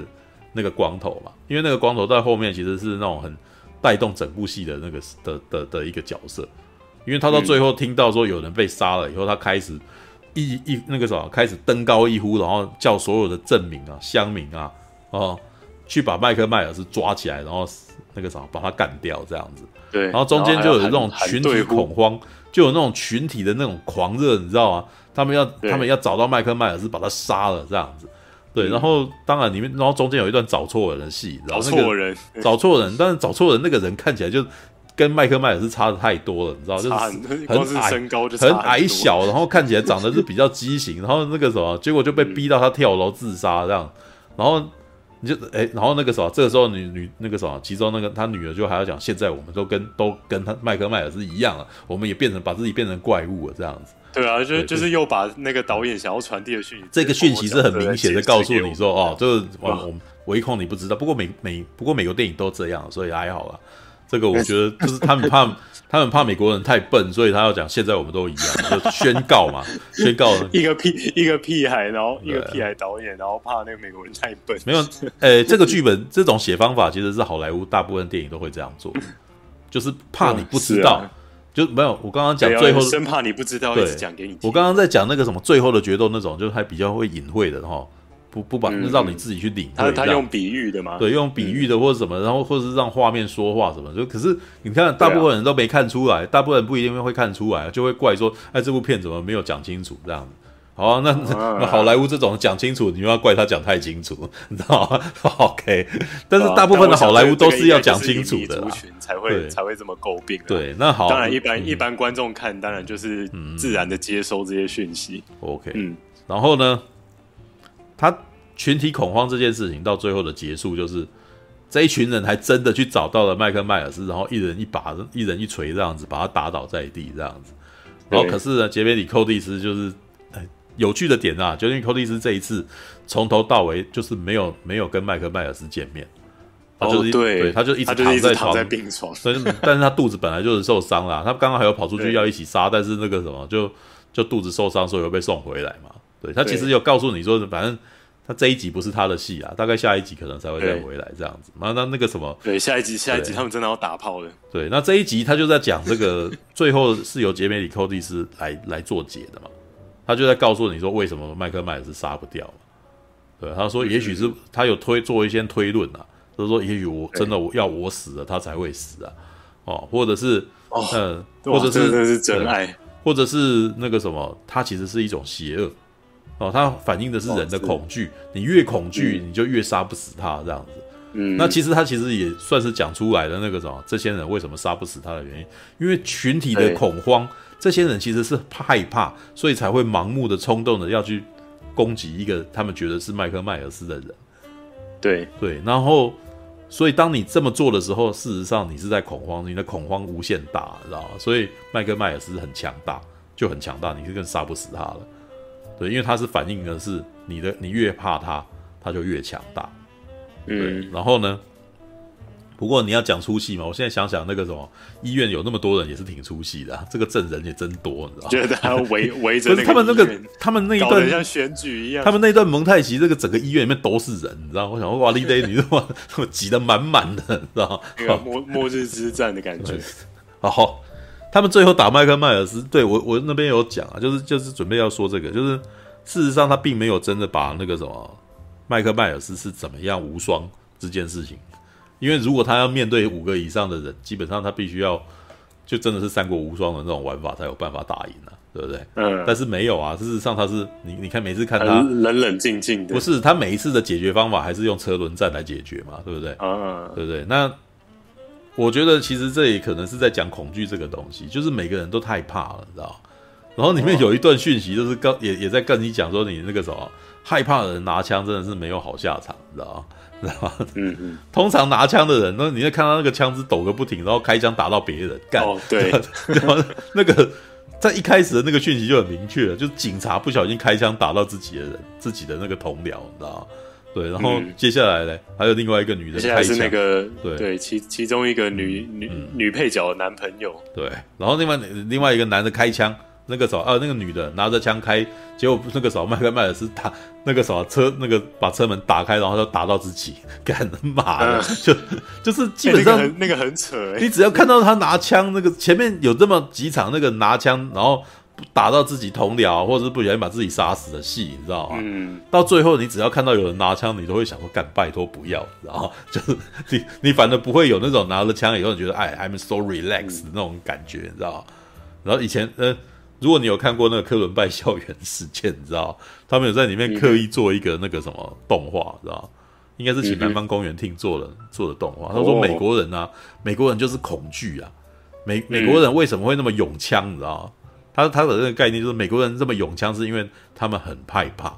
那个光头嘛，因为那个光头在后面其实是那种很带动整部戏的那个的的的一个角色，因为他到最后听到说有人被杀了以后，他开始一一那个什么开始登高一呼，然后叫所有的镇民啊、乡民啊，哦，去把麦克迈尔斯抓起来，然后那个什么把他干掉这样子。对，然后中间就有这种群体恐慌。就有那种群体的那种狂热，你知道吗？他们要他们要找到麦克迈尔斯，把他杀了这样子。对，然后当然里面，然后中间有一段找错人的戏，找错人，找错人，但是找错人那个人看起来就跟麦克迈尔斯差的太多了，你知道，就是很矮，身高就很矮小，然后看起来长得是比较畸形，然后那个什么，结果就被逼到他跳楼自杀这样，然后。你就哎，然后那个时候，这个时候女女那个什么，其中那个他女儿就还要讲，现在我们都跟都跟他麦克迈尔斯一样了，我们也变成把自己变成怪物了这样子。对啊，就就是又把那个导演想要传递的讯息，这个讯息是很明显的告诉你说，哦，就是我我唯恐你不知道。不过美美不过美国电影都这样，所以还好啦。这个我觉得就是他们怕。[laughs] 他们怕美国人太笨，所以他要讲现在我们都一样，就宣告嘛，宣告 [laughs] 一个屁一个屁孩，然后一个屁孩导演，然后怕那个美国人太笨。没有，诶，这个剧本这种写方法其实是好莱坞大部分电影都会这样做，就是怕你不知道，就没有。我刚刚讲最后生怕你不知道，一直讲给你。我刚刚在讲那个什么最后的决斗那种，就是还比较会隐晦的哈。不不把让你自己去领会，他他用比喻的吗？对，用比喻的或者什么，然后或者是让画面说话什么，就可是你看，大部分人都没看出来，大部分人不一定会看出来，就会怪说，哎，这部片怎么没有讲清楚这样子？好啊，那那好莱坞这种讲清楚，你又要怪他讲太清楚，你知道吗？OK，但是大部分的好莱坞都是要讲清楚的，族群才会才会这么诟病。对，那好，当然一般一般观众看，当然就是自然的接收这些讯息。OK，嗯，然后呢？他群体恐慌这件事情到最后的结束，就是这一群人还真的去找到了麦克迈尔斯，然后一人一把，一人一锤这样子把他打倒在地这样子。然后可是呢，杰梅里·寇蒂斯就是有趣的点啊，杰梅里·寇蒂斯这一次从头到尾就是没有没有跟麦克迈尔斯见面，他就是、哦、对，对，他就一直躺在病床，但是但是他肚子本来就是受伤了，他刚刚还有跑出去要一起杀，但是那个什么就就肚子受伤，所以又被送回来嘛。对，他其实有告诉你说，反正他这一集不是他的戏啊，大概下一集可能才会再回来这样子。那那那个什么，对，下一集下一集他们真的要打炮了。对，那这一集他就在讲这个，[laughs] 最后是由杰梅里·寇蒂斯来来做解的嘛。他就在告诉你说，为什么麦克迈尔斯杀不掉嘛？对，他说也许是他有推做一些推论啊，就是说也许我真的我要我死了，他才会死啊。哦，或者是嗯，或者是这是真爱，或者是那个什么，他其实是一种邪恶。哦，它反映的是人的恐惧，你越恐惧，你就越杀不死他这样子。嗯，那其实他其实也算是讲出来的那个什么，这些人为什么杀不死他的原因，因为群体的恐慌，这些人其实是害怕，所以才会盲目的冲动的要去攻击一个他们觉得是麦克迈尔斯的人。对对，然后所以当你这么做的时候，事实上你是在恐慌，你的恐慌无限大，知道吗？所以麦克迈尔斯很强大，就很强大，你是更杀不死他了。对，因为它是反映的是你的，你越怕它，它就越强大。嗯，然后呢？不过你要讲出戏嘛，我现在想想那个什么医院有那么多人也是挺出戏的，啊，这个证人也真多，你知道吗？觉得还要围 [laughs] 围着。他们那个，他们那一段像选举一样，他们那一段蒙太奇，这个整个医院里面都是人，你知道吗？我想说，哇，丽蕾，你 [laughs] 这么挤得满满的，你知道吗？那个末末日之战的感觉。[laughs] 好。他们最后打麦克迈尔斯，对，我我那边有讲啊，就是就是准备要说这个，就是事实上他并没有真的把那个什么麦克迈尔斯是怎么样无双这件事情，因为如果他要面对五个以上的人，基本上他必须要就真的是三国无双的那种玩法才有办法打赢啊，对不对？嗯。但是没有啊，事实上他是你你看每次看他冷冷静静的，不是他每一次的解决方法还是用车轮战来解决嘛，对不对？啊，对不对？那。我觉得其实这也可能是在讲恐惧这个东西，就是每个人都太怕了，你知道？然后里面有一段讯息，就是刚也也在跟你讲说，你那个什么害怕的人拿枪真的是没有好下场，你知道吗？知道吗？嗯嗯。通常拿枪的人，那你会看到那个枪支抖个不停，然后开枪打到别人，干。哦，对。[laughs] 然后那个在一开始的那个讯息就很明确了，就是警察不小心开枪打到自己的人，自己的那个同僚，你知道吗？对，然后接下来呢，还有另外一个女的，接下来是那个对。对其其中一个女女女配角的男朋友，对，然后另外另外一个男的开枪。那个时候，啊，那个女的拿着枪开，结果那个时候麦克迈尔斯打那个时候车那个把车门打开，然后就打到自己，[laughs] 干妈的，就就是基本上、欸、那个很、那个、很扯、欸，你只要看到他拿枪，那个前面有这么几场那个拿枪，然后打到自己同僚，或者是不小心把自己杀死的戏，你知道吗？嗯，到最后你只要看到有人拿枪，你都会想说干，拜托不要，然后 [laughs] 就是你你反正不会有那种拿了枪以后你觉得哎，I'm so relaxed 的那种感觉，你知道吗？然后以前呃。如果你有看过那个科伦拜校园事件，你知道他们有在里面刻意做一个那个什么动画，知道应该是请南方公园厅做的、嗯、做的动画。他说美国人啊，美国人就是恐惧啊，美美国人为什么会那么勇枪？你知道他他的那个概念就是美国人这么勇枪，是因为他们很害怕。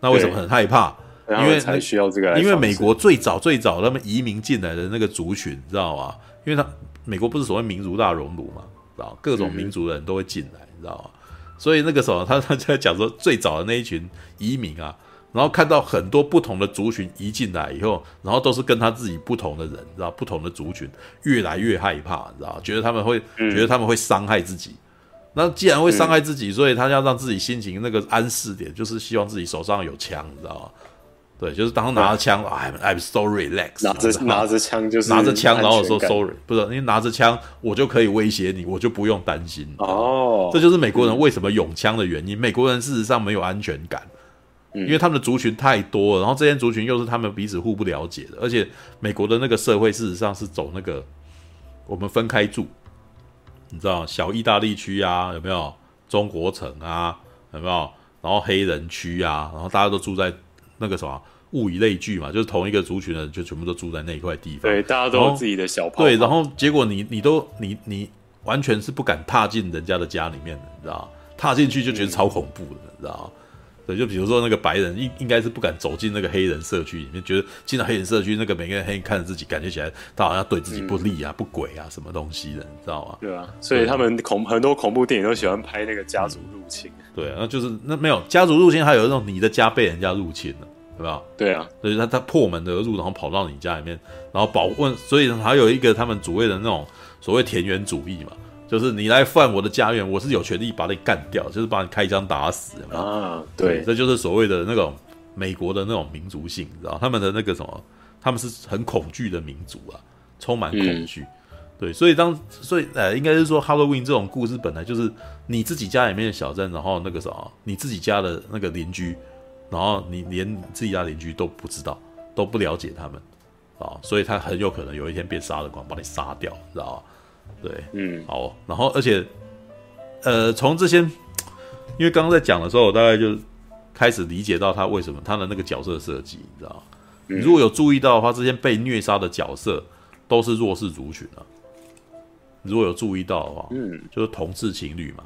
那为什么很害怕？因为才需要这个。因为美国最早最早他们移民进来的那个族群，你知道吗？因为他美国不是所谓民族大熔炉嘛，知道各种民族的人都会进来。你知道吗？所以那个时候，他他在讲说，最早的那一群移民啊，然后看到很多不同的族群移进来以后，然后都是跟他自己不同的人，知道不同的族群越来越害怕，知道觉得他们会觉得他们会伤害自己。那既然会伤害自己，所以他要让自己心情那个安适点，就是希望自己手上有枪，你知道吗？对，就是当拿着枪，[laughs] I'm I'm so relaxed，拿着拿着枪就是拿着枪，然后说 sorry，不是，因为拿着枪我就可以威胁你，我就不用担心。哦，这就是美国人为什么拥枪的原因。美国人事实上没有安全感，因为他们的族群太多了，然后这些族群又是他们彼此互不了解的，而且美国的那个社会事实上是走那个我们分开住，你知道小意大利区啊，有没有中国城啊，有没有？然后黑人区啊，然后大家都住在那个什么。物以类聚嘛，就是同一个族群的人就全部都住在那一块地方。对，大家都有自己的小泡泡。对，然后结果你你都你你完全是不敢踏进人家的家里面的，你知道？踏进去就觉得超恐怖的，嗯、你知道？对，就比如说那个白人应应该是不敢走进那个黑人社区里面，觉得进了黑人社区，那个每个人黑人看着自己，感觉起来他好像对自己不利啊、嗯、不轨啊什么东西的，你知道吗？对啊，所以他们恐很多恐怖电影都喜欢拍那个家族入侵。对啊，那就是那没有家族入侵，还有那种你的家被人家入侵了。对吧？对啊，所以他他破门而入，然后跑到你家里面，然后保问，所以还有一个他们所谓的那种所谓田园主义嘛，就是你来犯我的家园，我是有权利把你干掉，就是把你开枪打死啊。对，对，这就是所谓的那种美国的那种民族性，你知道他们的那个什么，他们是很恐惧的民族啊，充满恐惧。嗯、对，所以当所以呃，应该是说 Halloween 这种故事本来就是你自己家里面的小镇，然后那个什么，你自己家的那个邻居。然后你连自己家邻居都不知道，都不了解他们，啊，所以他很有可能有一天变杀了光，把你杀掉，知道吧？对，嗯，好，然后而且，呃，从这些，因为刚刚在讲的时候，我大概就开始理解到他为什么他的那个角色设计，你知道吗？你如果有注意到的话，这些被虐杀的角色都是弱势族群啊。如果有注意到的话，嗯，就是同志情侣嘛。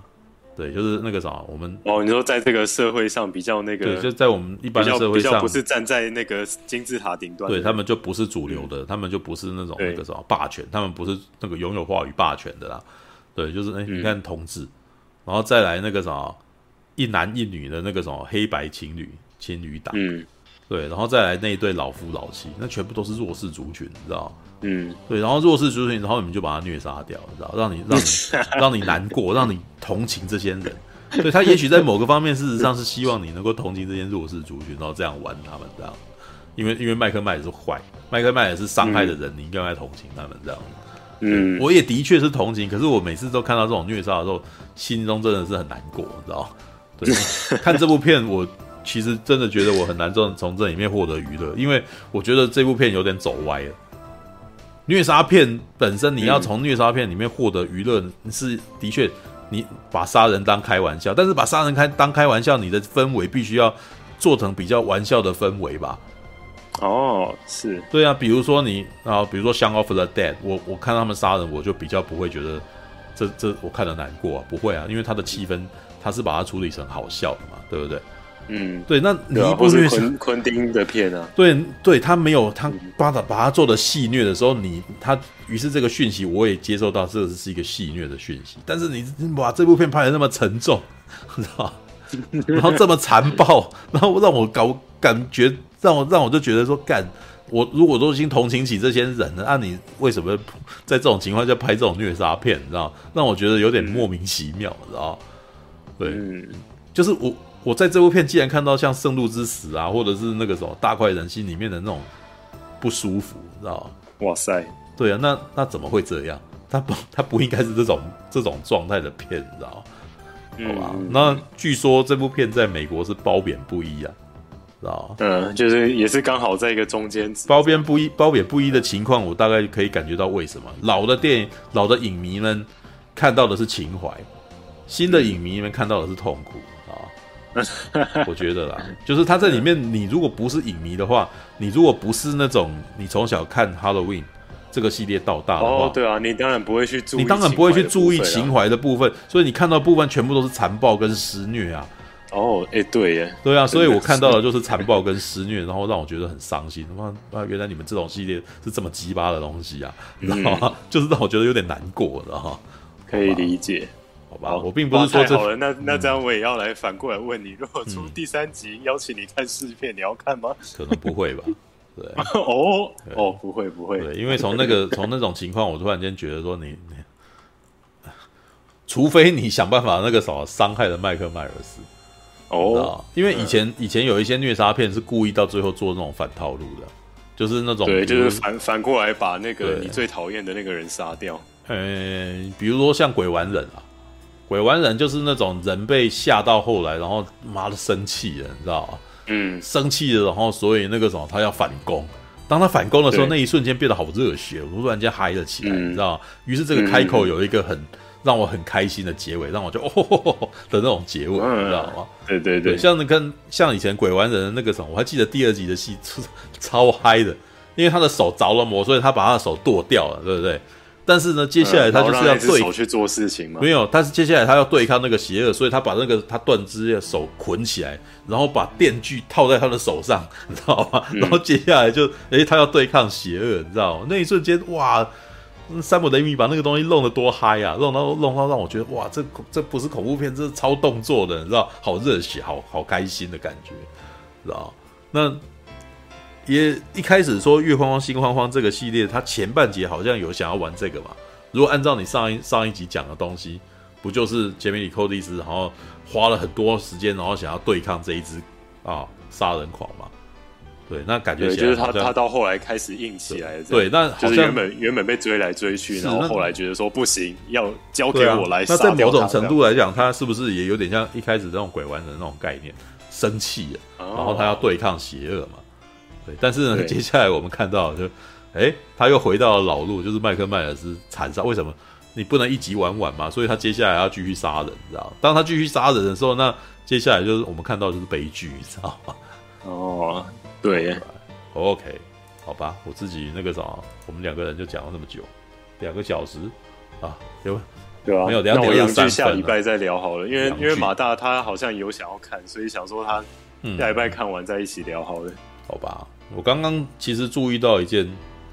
对，就是那个啥，我们哦，你说在这个社会上比较那个，对，就在我们一般的社会上，不是站在那个金字塔顶端，对他们就不是主流的，嗯、他们就不是那种那个什么霸权，他们不是那个拥有话语霸权的啦。对，就是哎，你看同志，嗯、然后再来那个什么一男一女的那个什么黑白情侣情侣档，嗯，对，然后再来那一对老夫老妻，那全部都是弱势族群，你知道。嗯，对，然后弱势族群，然后你们就把他虐杀掉，你知道，让你让你 [laughs] 让你难过，让你同情这些人。所以，他也许在某个方面，事实上是希望你能够同情这些弱势族群，然后这样玩他们这样。因为因为麦克麦也是坏，麦克麦也是伤害的人，嗯、你应该来同情他们这样。嗯，我也的确是同情，可是我每次都看到这种虐杀的时候，心中真的是很难过，你知道？对，[laughs] 看这部片，我其实真的觉得我很难从从这里面获得娱乐，因为我觉得这部片有点走歪了。虐杀片本身，你要从虐杀片里面获得娱乐，是的确，你把杀人当开玩笑，但是把杀人开当开玩笑，你的氛围必须要做成比较玩笑的氛围吧？哦，是对啊，比如说你啊，比如说《Shaun of the Dead》，我我看他们杀人，我就比较不会觉得这这我看得难过啊，不会啊，因为他的气氛他是把它处理成好笑的嘛，对不对？嗯，对，那你一部虐昆昆汀的片啊，对对，他没有他把他把他做的戏虐的时候，你他于是这个讯息我也接受到，这是一个戏虐的讯息。但是你把这部片拍的那么沉重，知道 [laughs] 然后这么残暴，然后让我搞感觉让让我让我就觉得说，干我如果都已经同情起这些人了，那、啊、你为什么在这种情况下拍这种虐杀片？你知道，让我觉得有点莫名其妙，你知道？对，嗯、就是我我在这部片既然看到像《圣路之死》啊，或者是那个什么《大快人心》里面的那种不舒服，你知道？哇塞，对啊，那那怎么会这样？他不他不应该是这种这种状态的片，你知道？好吧，嗯、那据说这部片在美国是褒贬不一啊，知道吗？嗯，就是也是刚好在一个中间值，褒贬不一，褒贬不一的情况，我大概可以感觉到为什么老的电影、老的影迷们看到的是情怀，新的影迷们看到的是痛苦 [laughs] 我觉得啦，就是他在里面，你如果不是影迷的话，你如果不是那种你从小看 Halloween。这个系列到大的话，哦，对啊，你当然不会去注意，你当然不会去注意情怀的部分，所以你看到部分全部都是残暴跟施虐啊。哦，哎，对耶，对啊，所以我看到的就是残暴跟施虐，然后让我觉得很伤心。哇，原来你们这种系列是这么鸡巴的东西啊，你知道吗 [laughs] 就是让我觉得有点难过，然后可以理解，好吧，我并不是说这好了，那那这样我也要来反过来问你，如果出第三集邀请你看试片，你要看吗？可能不会吧。对。[laughs] 哦哦，不会不会，对，因为从那个 [laughs] 从那种情况，我突然间觉得说你，你，除非你想办法那个什么伤害了麦克迈尔斯哦，因为以前以前有一些虐杀片是故意到最后做那种反套路的，就是那种对，就是反反过来把那个你最讨厌的那个人杀掉。呃，比如说像鬼玩人啊，鬼玩人就是那种人被吓到后来，然后妈的生气了，你知道吗？嗯，生气了，然后所以那个什么，他要反攻。当他反攻的时候，那一瞬间变得好热血，我突然间嗨了起来，嗯、你知道吗？于是这个开口有一个很、嗯、让我很开心的结尾，让我就哦吼吼的那种结尾，嗯、你知道吗？对对对，对像那跟像以前鬼玩人的那个什么，我还记得第二集的戏超嗨的，因为他的手着了魔，所以他把他的手剁掉了，对不对？但是呢，接下来他就是要对手去做事情嘛？没有，但是接下来他要对抗那个邪恶，所以他把那个他断肢的手捆起来，然后把电锯套在他的手上，你知道吗？然后接下来就，哎，他要对抗邪恶，你知道吗？那一瞬间，哇，山姆雷米把那个东西弄得多嗨啊，弄到弄到让我觉得，哇，这这不是恐怖片，这是超动作的，你知道，好热血，好好开心的感觉，知道？那。也一开始说《月慌慌心慌慌》这个系列，它前半节好像有想要玩这个嘛？如果按照你上一上一集讲的东西，不就是杰米·里·寇蒂斯，然后花了很多时间，然后想要对抗这一只啊杀人狂嘛？对，那感觉就是他他到后来开始硬起来，对，那就是原本原本被追来追去，然后后来觉得说不行，要交给我来杀。那在某种程度来讲，他是不是也有点像一开始这种鬼玩的那种概念？生气了，然后他要对抗邪恶嘛？对，但是呢，接下来我们看到就，哎，他又回到了老路，就是麦克迈尔斯残杀。为什么？你不能一集玩完嘛？所以他接下来要继续杀人，你知道？当他继续杀人的时候，那接下来就是我们看到就是悲剧，你知道吗？哦，对，OK，好吧，我自己那个啥，我们两个人就讲了那么久，两个小时啊，有对啊，没有，那我两句下礼拜再聊好了，因为因为马大他好像有想要看，所以想说他下礼拜看完再一起聊好了，嗯、好吧。我刚刚其实注意到一件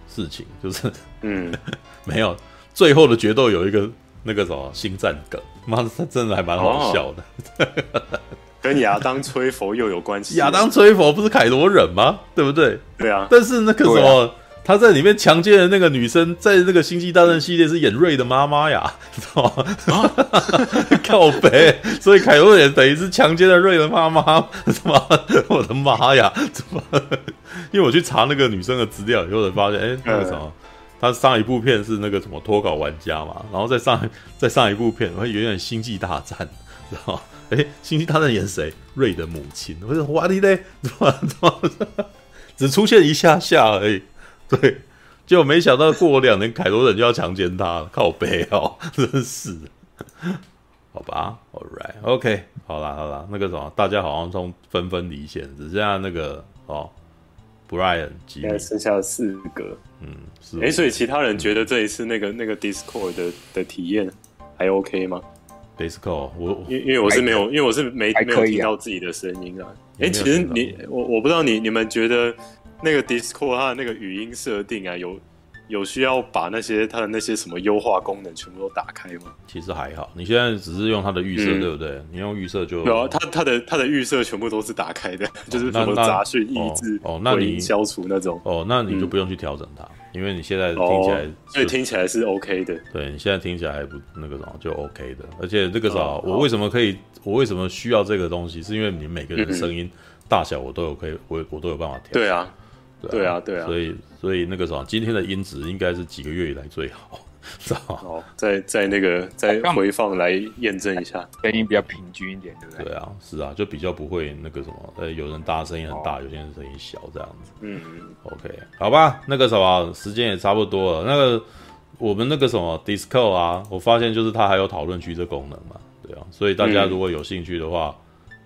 事情，就是嗯，[laughs] 没有最后的决斗有一个那个什么星战梗，妈的，他真的还蛮好笑的，哦、跟亚当吹佛又有关系。[laughs] 亚当吹佛不是凯罗人吗？对不对？对啊。但是那个什么。他在里面强奸的那个女生，在那个《星际大战》系列是演瑞的妈妈呀，知道吗？[laughs] 靠北，所以凯文也等于是强奸了瑞的妈妈，什么？我的妈呀！怎么？因为我去查那个女生的资料以后，才发现，哎、欸，那个什么，她上一部片是那个什么脱稿玩家嘛，然后再上再上一部片，我有点《星际大战》，知道吗？哎，《星际大战》演谁？瑞的母亲。我说哇，你嘞？怎么怎么？只出现一下下而已。[laughs] 对，结果没想到过两年凯罗人就要强奸他了，靠背哦，真是，好吧，All right，OK，okay, 好啦好啦，那个什么，大家好像都纷纷离线，只剩下那个哦，Brian，现在剩下四个，嗯，是，哎，所以其他人觉得这一次那个那个 Discord 的的体验还 OK 吗？Discord，我因因为我是没有，因为我是没没有听到自己的声音啊。哎，其实你我我不知道你你们觉得。那个 Discord 它的那个语音设定啊，有有需要把那些它的那些什么优化功能全部都打开吗？其实还好，你现在只是用它的预设，嗯、对不对？你用预设就有啊，它它的它的预设全部都是打开的，哦、就是什么杂讯抑制哦，那你消除那种哦，那你就不用去调整它，嗯、因为你现在听起来，所以听起来是 OK 的。对，你现在听起来还不那个什么就 OK 的，而且这个啥，哦、我为什么可以，我为什么需要这个东西？是因为你每个人的声音大小我都有可以，我我都有办法调。对啊。对啊，对啊，所以所以那个什么，今天的音质应该是几个月以来最好，[laughs] 知道吗？哦，再再那个再回放来验证一下，声音比较平均一点，对不对？对啊，是啊，就比较不会那个什么，呃，有人大声音很大，有些人声音小这样子。嗯嗯，OK，好吧，那个什么，时间也差不多了。那个我们那个什么 Discord 啊，我发现就是它还有讨论区这功能嘛，对啊，所以大家如果有兴趣的话，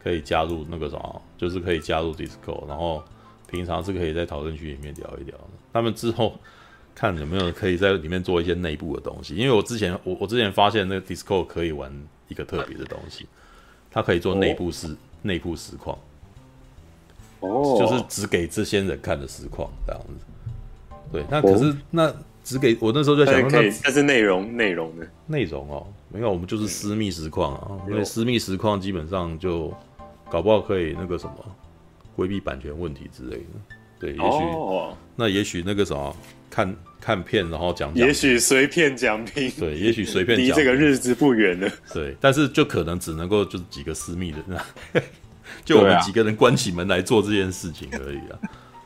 可以加入那个什么，就是可以加入 Discord，然后。平常是可以在讨论区里面聊一聊的，他们之后看有没有可以在里面做一些内部的东西。因为我之前我我之前发现那个 Discord 可以玩一个特别的东西，它可以做内部实内、哦、部实况，哦，就是只给这些人看的实况这样子。对，那可是、哦、那只给我那时候就在想，那但是内容内容呢？内容哦，没有，我们就是私密实况啊，嗯、因为私密实况基本上就搞不好可以那个什么。规避版权问题之类的，对，也许、哦、那也许那个什么看看片，然后讲讲，也许随便讲评，对，也许随便讲，离这个日子不远了，对，但是就可能只能够就是几个私密的，[laughs] 就我们几个人关起门来做这件事情而已啊，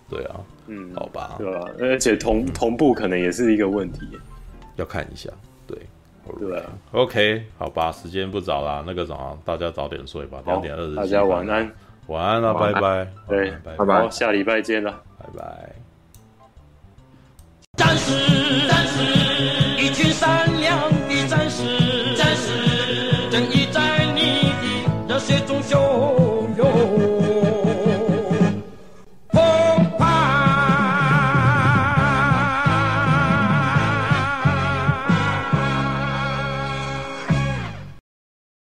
对啊，嗯，好吧，对啊，而且同同步可能也是一个问题，要看一下，对，对啊，OK，好吧，时间不早了，那个什么，大家早点睡吧，两点二十，大家晚安。晚安了，拜拜。对，拜拜。好，下礼拜见了，拜拜。战士，战士，一群山。